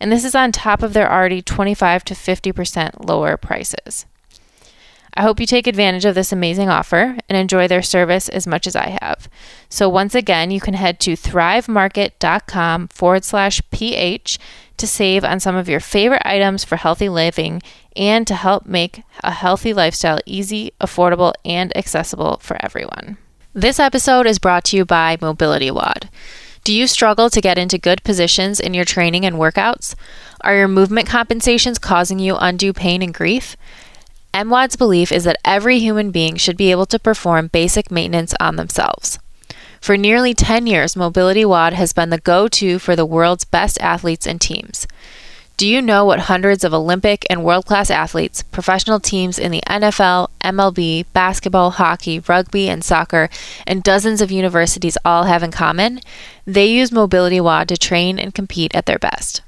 And this is on top of their already 25 to 50% lower prices. I hope you take advantage of this amazing offer and enjoy their service as much as I have. So, once again, you can head to thrivemarket.com forward slash ph to save on some of your favorite items for healthy living and to help make a healthy lifestyle easy, affordable, and accessible for everyone. This episode is brought to you by Mobility WOD. Do you struggle to get into good positions in your training and workouts? Are your movement compensations causing you undue pain and grief? MWOD's belief is that every human being should be able to perform basic maintenance on themselves. For nearly 10 years, Mobility WOD has been the go to for the world's best athletes and teams. Do you know what hundreds of Olympic and world class athletes, professional teams in the NFL, MLB, basketball, hockey, rugby, and soccer, and dozens of universities all have in common? They use Mobility WOD to train and compete at their best.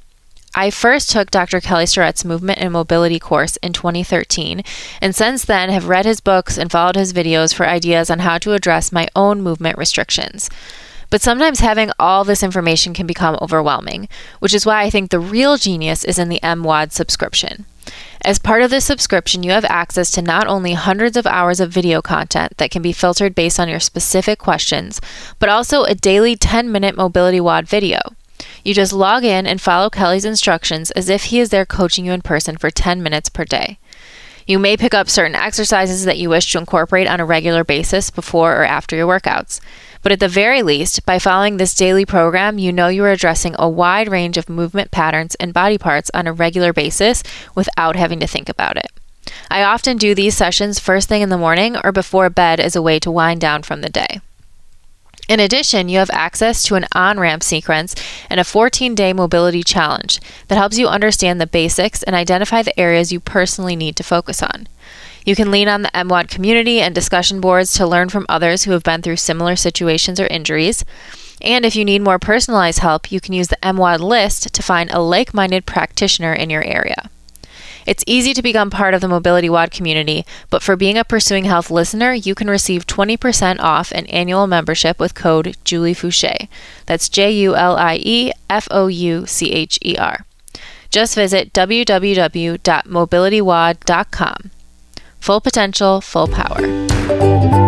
I first took Dr. Kelly Starrett's movement and mobility course in 2013, and since then have read his books and followed his videos for ideas on how to address my own movement restrictions. But sometimes having all this information can become overwhelming, which is why I think the real genius is in the MWOD subscription. As part of this subscription, you have access to not only hundreds of hours of video content that can be filtered based on your specific questions, but also a daily 10 minute Mobility WOD video. You just log in and follow Kelly's instructions as if he is there coaching you in person for 10 minutes per day. You may pick up certain exercises that you wish to incorporate on a regular basis before or after your workouts. But at the very least, by following this daily program, you know you are addressing a wide range of movement patterns and body parts on a regular basis without having to think about it. I often do these sessions first thing in the morning or before bed as a way to wind down from the day. In addition, you have access to an on ramp sequence and a 14 day mobility challenge that helps you understand the basics and identify the areas you personally need to focus on. You can lean on the MWOD community and discussion boards to learn from others who have been through similar situations or injuries. And if you need more personalized help, you can use the MWOD list to find a like minded practitioner in your area. It's easy to become part of the Mobility WOD community, but for being a Pursuing Health listener, you can receive 20% off an annual membership with code Julie Foucher. That's J U L I E F O U C H E R. Just visit www.mobilitywod.com. Full potential, full power.